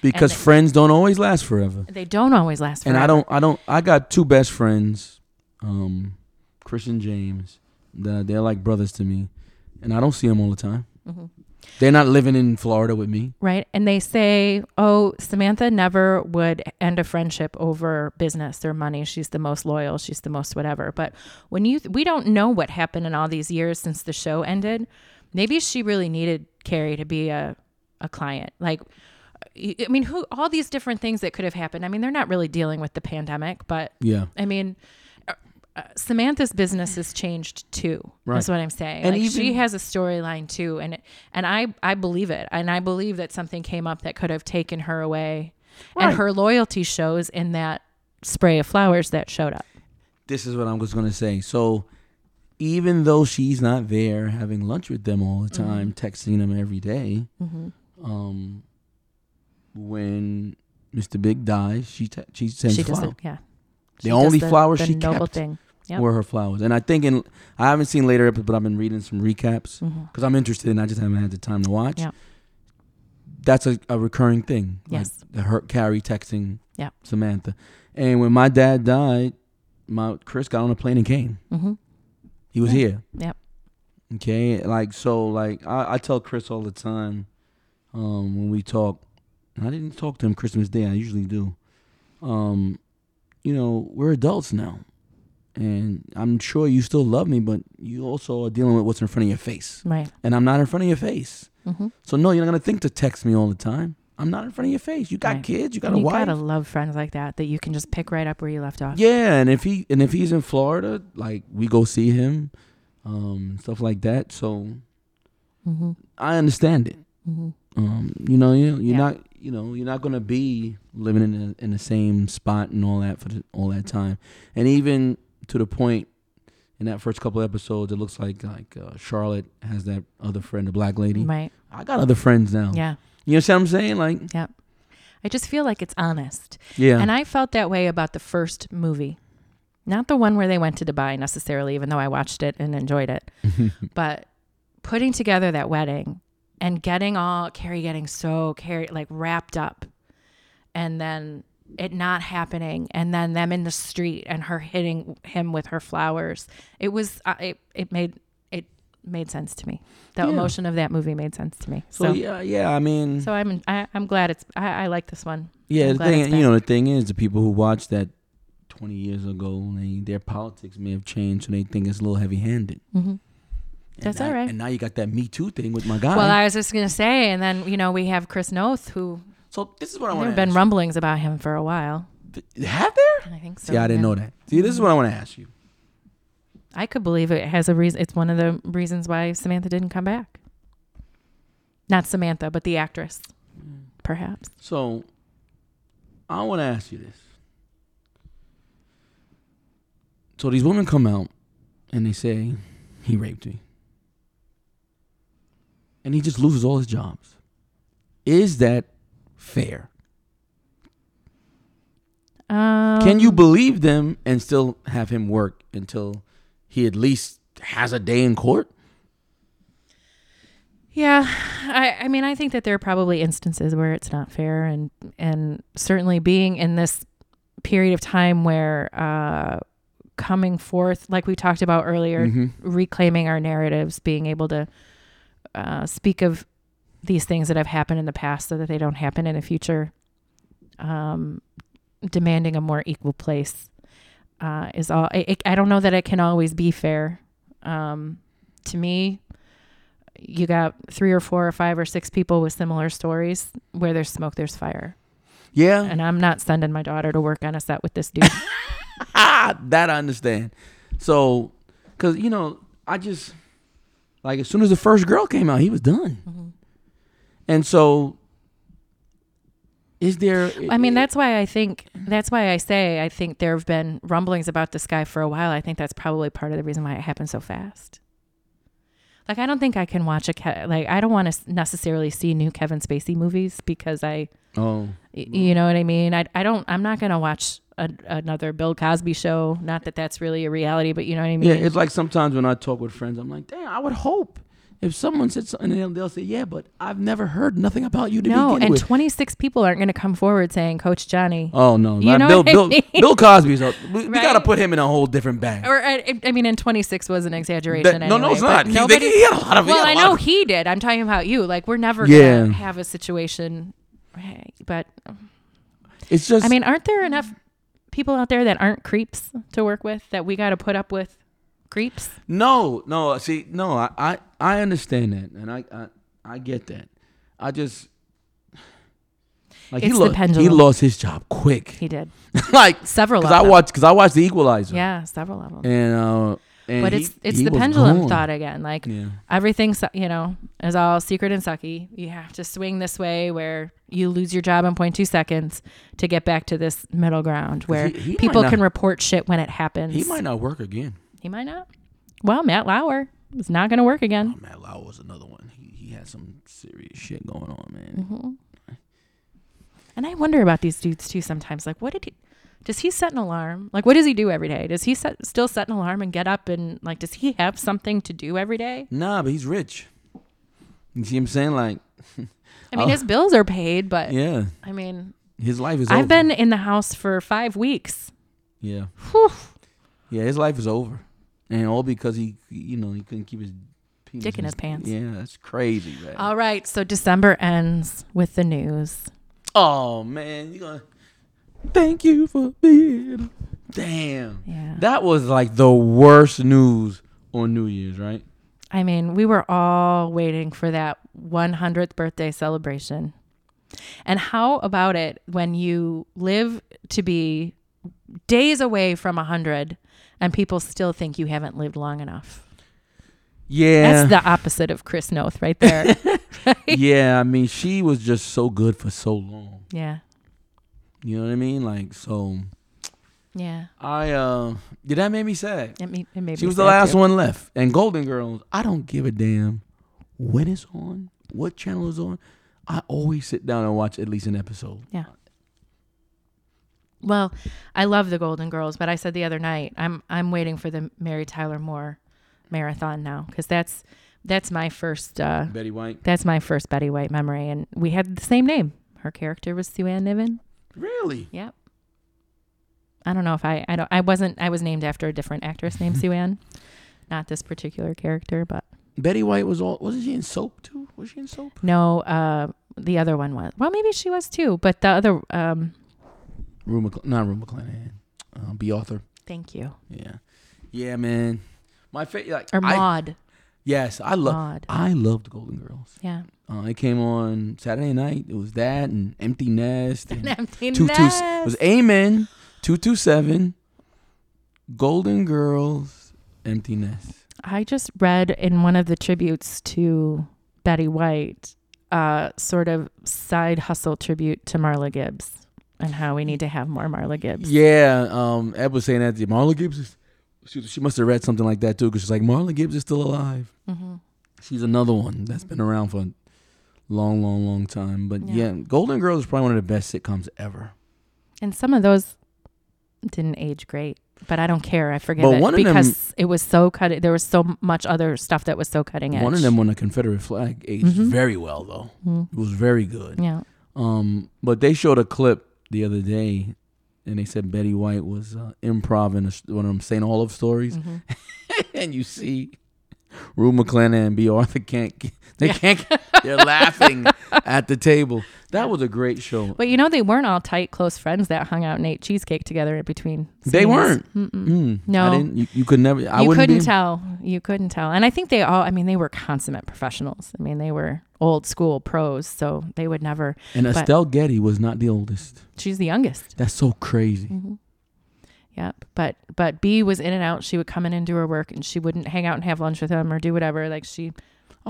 Because they- friends don't always last forever. They don't always last forever. And. I don't I don't I got two best friends, um, Chris and James. That they're like brothers to me. And I don't see them all the time. Mhm. They're not living in Florida with me. Right. And they say, oh, Samantha never would end a friendship over business or money. She's the most loyal. She's the most whatever. But when you, we don't know what happened in all these years since the show ended. Maybe she really needed Carrie to be a, a client. Like, I mean, who, all these different things that could have happened. I mean, they're not really dealing with the pandemic, but Yeah. I mean, uh, Samantha's business has changed too. Right. That's what I'm saying. And like she has a storyline too, and it, and I I believe it, and I believe that something came up that could have taken her away, Right. and her loyalty shows in that spray of flowers that showed up. This is what I was gonna say. So even though she's not there having lunch with them all the Mm-hmm. time, texting them every day, um, when Mr. Big dies, she te- she sends she flowers. yeah. The She does only flower the she noble kept thing. Yep. were her flowers. And I think in I haven't seen later episodes, but I've been reading some recaps because I'm interested and I just haven't had the time to watch. Yeah. That's a, a recurring thing. Yes. Like the her Carrie texting Yeah. Samantha. And when my dad died, my Chris got on a plane and came. Mhm. He was Yeah. here. Yep. Okay. Like so like I, I tell Chris all the time, um, when we talk and I didn't talk to him Christmas Day, I usually do. Um, you know, we're adults now. And I'm sure you still love me, but you also are dealing with what's in front of your face. Right. And I'm not in front of your face. hmm So no, you're not gonna think to text me all the time. I'm not in front of your face. You got Right. kids. You got And a you wife. You gotta love friends like that that you can just pick right up where you left off. yeah, and if he and if he's in Florida, like we go see him, um, stuff like that. So hmm I understand it. hmm Um, you know, you you're Yeah. not you know you're not gonna be living in a, in the same spot and all that for the, all that time, and even to the point in that first couple episodes, it looks like like uh, Charlotte has that other friend, the black lady. Right. I got other friends now. Yeah. You know what I'm saying? Like, I just feel like it's honest. yeah, And I felt that way about the first movie. Not the one where they went to Dubai necessarily, even though I watched it and enjoyed it. <laughs> but putting together that wedding and getting all Carrie getting so Carrie like wrapped up and then it not happening and then them in the street and her hitting him with her flowers. It was uh, it it made it made sense to me. The Yeah. emotion of that movie made sense to me. so, So yeah, yeah. I mean, so I'm I, I'm glad it's I, I like this one. yeah. The thing, you know, the thing is, the people who watched that 20 years ago, they, their politics may have changed, so they think it's a little heavy-handed. hmm And That's now- all right. And now you got that Me Too thing with my guy. Well, I was just gonna say, and then you know we have Chris Noth, who so this is what I want. To. There have been ask. rumblings about him for a while. you. Have there? I think so. See, I didn't yeah. know that. See, this is what I want to ask you. I could believe it has a reason. It's one of the reasons why Samantha didn't come back. Not Samantha, but the actress, perhaps. So, I want to ask you this. So these women come out and they say he raped me, and he just loses all his jobs. Is that fair? Um, Can you believe them and still have him work until he at least has a day in court? Yeah, I, I mean, I think that there are probably instances where it's not fair, and and certainly being in this period of time where uh, coming forth, like we talked about earlier, Mhm. reclaiming our narratives, being able to uh, speak of these things that have happened in the past so that they don't happen in the future, um, demanding a more equal place uh, is all. I, I don't know that it can always be fair. Um, to me, you got three or four or five or six people with similar stories. Where there's smoke, there's fire. Yeah, And I'm not sending my daughter to work on a set with this dude. <laughs> <laughs> that I understand. So, cause you know, I just like as soon as the first girl came out, he was done. Mm-hmm. And so, is there? I mean, that's why I think that's why I say I think there have been rumblings about this guy for a while. I think that's probably part of the reason why it happened so fast. Like I don't think I can watch a Ke- like I don't want to necessarily see new Kevin Spacey movies because I oh you know what I mean. I I don't I'm not gonna watch a, another Bill Cosby show. Not that that's really a reality, but you know what I mean. yeah. It's like sometimes when I talk with friends, I'm like, damn, I would hope if someone said something, they'll, they'll say, yeah, but I've never heard nothing about you to no, begin and with. 26 people aren't going to come forward saying Coach Johnny. oh no, You know Bill, Bill, mean? Bill Cosby's. A, we, we got to put him in a whole different bag. Or uh, I, I mean, in 26 was an exaggeration. That- no, no, it's not. He, Nobody, he had a lot of. well, I know of- he did. I'm talking about you. Like we're never Yeah. gonna have a situation, but It's just. I mean, aren't there enough people out there that aren't creeps to work with that we got to put up with creeps? No, no. See, no. I, I, I understand that, and I, I, I get that. I just like he, It's the lo- he lost his job quick. He did <laughs> like several. because of I them. watched because I watched The Equalizer. Yeah, several of them. And uh, and but he- it's it's he the was pendulum gone. thought again. Like Yeah. everything, su- you know, is all secret and sucky. You have to swing this way where you lose your job in 0.2 seconds to get back to this middle ground where he- he might people not- can report shit when it happens. He might not work again. He might not. Well, Matt Lauer is not going to work again. Oh, Matt Lauer was another one. He, he had some serious shit going on, man. Mm-hmm. And I wonder about these dudes too sometimes. Like, what did he? Does he set an alarm? Like, what does he do every day? Does he set, still set an alarm and get up and like? Does he have something to do every day? Nah, but he's rich. You see what I'm saying? Like, <laughs> I mean, Oh. his bills are paid, but yeah, I mean, his life is. I've over. been in the house for five weeks. Yeah, Whew. yeah. His life is over, and all because he, you know, he couldn't keep his penis Dick in his pants. Yeah, that's crazy, man. All right, so December ends with the news. oh man, you gonna. Thank you for being. Damn, Yeah. that was like the worst news on New Year's, right? I mean, we were all waiting for that 100th birthday celebration. And how about it when you live to be days away from 100 and people still think you haven't lived long enough? Yeah, That's the opposite of Chris Noth right there. <laughs> <laughs> yeah. I mean, she was just so good for so long. yeah. You know what I mean? Like, so Yeah. I uh, yeah, that made me sad. It, me- it made She was the last too. one left. And Golden Girls, I don't give a damn when it's on, what channel is on. I always sit down and watch at least an episode. Yeah. Well, I love the Golden Girls, but I said the other night I'm I'm waiting for the Mary Tyler Moore marathon now because that's that's my first uh, Betty White. that's my first Betty White memory, and we had the same name. Her character was Sue Ann Niven. Really? Yep. I don't know if I I don't I wasn't I was named after a different actress named Sue Ann, <laughs> not this particular character, but Betty White was all wasn't she in soap too? Was she in soap? no, uh, the other one was. Well, maybe she was too, but the other. Um, Rue McCl- not Rue McClanahan. Uh, Bea Arthur. thank you. Yeah. Yeah, man. My favorite like Or I, Maude. Yes, I love Maude. I loved Golden Girls. Yeah. Uh, it came on Saturday night. It was that and Empty Nest. And <laughs> Empty two, two, it was Amen, 227, Golden Girls, Empty Nest. I just read in one of the tributes to Betty White, uh, sort of side hustle tribute to Marla Gibbs and how we need to have more Marla Gibbs. Yeah, um, Ed was saying that Marla Gibbs is, she, she must have read something like that too, because she's like, Marla Gibbs is still alive. hmm She's another one that's been around for a long, long, long time. But Yeah. yeah, Golden Girls is probably one of the best sitcoms ever. And some of those didn't age great, but I don't care. I forgive But it one of them- because it was so cut. There was so much other stuff that was so cutting edge. One of them won a Confederate flag. Aged Mhm. very well though. Mhm. It was very good. Yeah. Um, but they showed a clip the other day, and they said Betty White was uh, improv in a, one of them St. Olaf stories, Mhm. <laughs> and you see Rue McClanahan and Bea Arthur can't. <laughs> They can't. They're <laughs> laughing at the table. That was a great show. But you know, they weren't all tight, close friends that hung out and ate cheesecake together in between. They weren't. Mm, No. I didn't. You, you could never. I you couldn't be, tell. You couldn't tell. And I think they all, I mean, they were consummate professionals. I mean, they were old school pros, so they would never. And Estelle Getty was not the oldest. She's the youngest. That's so crazy. hmm Yep. But but Bea was in and out. She would come in and do her work, and she wouldn't hang out and have lunch with him or do whatever. Like she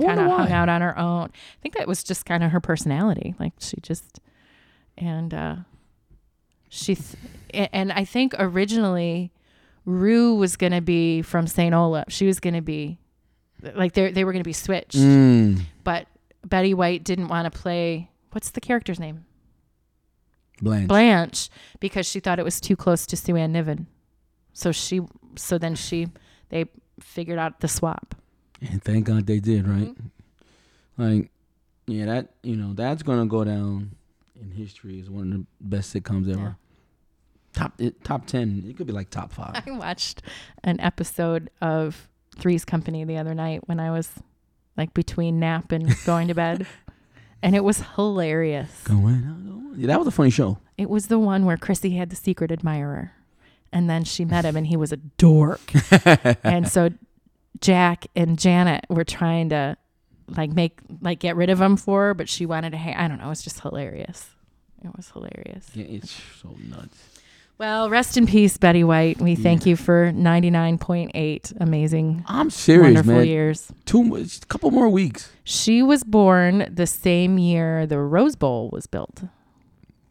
kind of hung out on her own. I think that was just kind of her personality. Like she just and uh she th- and I think originally Rue was going to be from St. Olaf. She was going to be like they they were going to be switched. Mm, But Betty White didn't want to play what's the character's name? Blanche. Blanche because she thought it was too close to Sue Ann Niven. So she so then she they figured out the swap. And thank God they did, right? Mm-hmm. Like, yeah, that you know that's gonna go down in history as one of the best sitcoms ever. Yeah. Top it, top ten. It could be like top five. <laughs> I watched an episode of Three's Company the other night when I was like between nap and going to bed. <laughs> And it was hilarious. Going going- Yeah, that was a funny show. It was the one where Chrissy had the secret admirer. And then she met him and he was a dork. <laughs> and so Jack and Janet were trying to like make like get rid of him for her, but she wanted to hang I don't know, it was just hilarious. It was hilarious. Yeah, it's so nuts. Well, rest in peace, Betty White. We thank you for 99.8 amazing, I'm serious, wonderful man. years. Two, a couple more weeks. She was born the same year the Rose Bowl was built.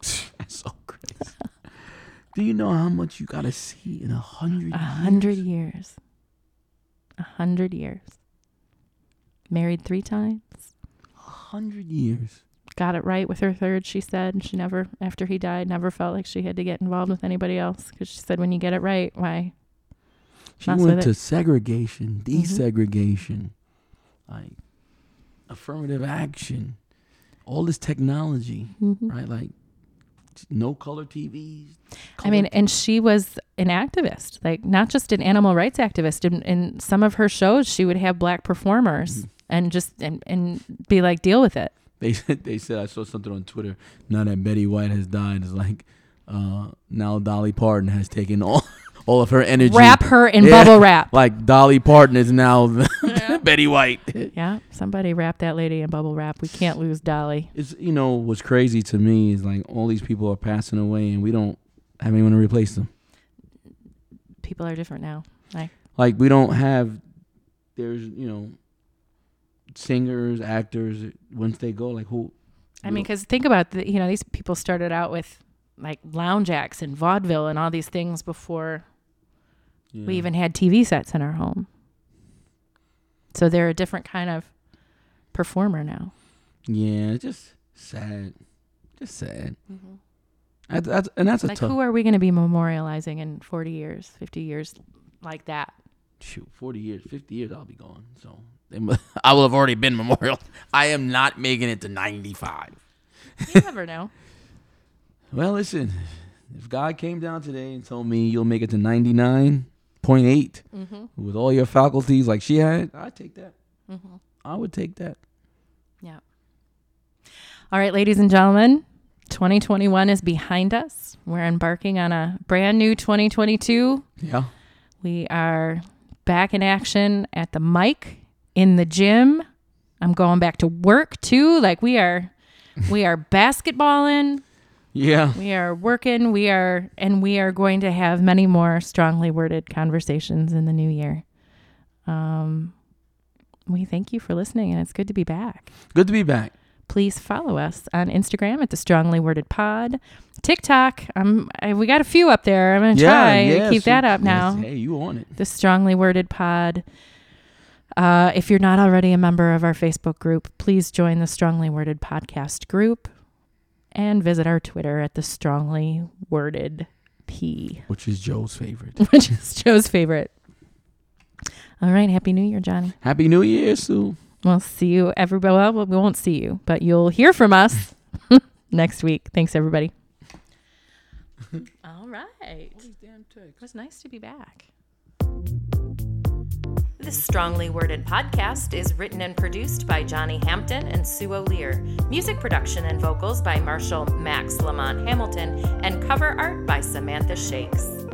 <laughs> That's so crazy. Do you know how much you gotta see in a hundred? A hundred years. A hundred years. Married three times. A hundred years. Got it right with her third, she said. She never, after he died, never felt like she had to get involved with anybody else because she said, when you get it right, why? She went to it. segregation, Mhm. desegregation, like affirmative action, all this technology, Mhm. right? Like no color TVs. I mean, color- and she was an activist, like not just an animal rights activist. In, in some of her shows, she would have black performers Mhm. and just and, and be like, deal with it. They <laughs> said they said I saw something on Twitter. Now that Betty White has died, it's like uh, now Dolly Parton has taken all <laughs> all of her energy. Wrap her in Yeah. bubble wrap. <laughs> Like Dolly Parton is now Betty White. Yeah, somebody wrap that lady in bubble wrap. We can't lose Dolly. It's you know what's crazy to me is like all these people are passing away and we don't have anyone to replace them. People are different now. Like, Like we don't have there's you know singers, actors once they go like who I mean, because think about the, you know these people started out with like lounge acts and vaudeville and all these things before yeah. we even had TV sets in our home. So they're a different kind of performer now. yeah, it's just sad, just sad. Mm-hmm. That's, that's, and that's a Like, tough who are we going to be memorializing in 40 years, 50 years like that? shoot. Forty years, fifty years, I'll be gone. So they mu- <laughs> I will have already been memorial. <laughs> I am not making it to ninety five. You never know. <laughs> Well, listen, if God came down today and told me you'll make it to ninety nine point eight Mm-hmm. with all your faculties like she had, I'd take that. Mm-hmm. I would take that. Yeah. All right, ladies and gentlemen, 2021 is behind us. We're embarking on a brand new 2022. Yeah. We are back in action at the mic, in the gym. I'm going back to work too. Like we are we are <laughs> basketballing, Yeah. we are working, we are and we are going to have many more strongly worded conversations in the new year. Um we thank you for listening and it's good to be back. Good to be back. please follow us on Instagram at the Strongly Worded Pod. TikTok, um, I, we got a few up there. I'm gonna try to keep so- that up yes, now. Hey, you on it? The Strongly Worded Pod. Uh, if you're not already a member of our Facebook group, please join the Strongly Worded Podcast group and visit our Twitter at the Strongly Worded P, <laughs> Which is Joe's favorite. which is Joe's favorite. All right, Happy New Year, Johnny. Happy New Year, Sue. We'll see you, everybody. Well, we won't see you, but you'll hear from us <laughs> next week. Thanks, everybody. <laughs> All right. It was nice to be back. This strongly worded podcast is written and produced by Johnny Hampton and Sue O'Lear. Music production and vocals by Marshall Max Lamont Hamilton, and cover art by Samantha Shakes.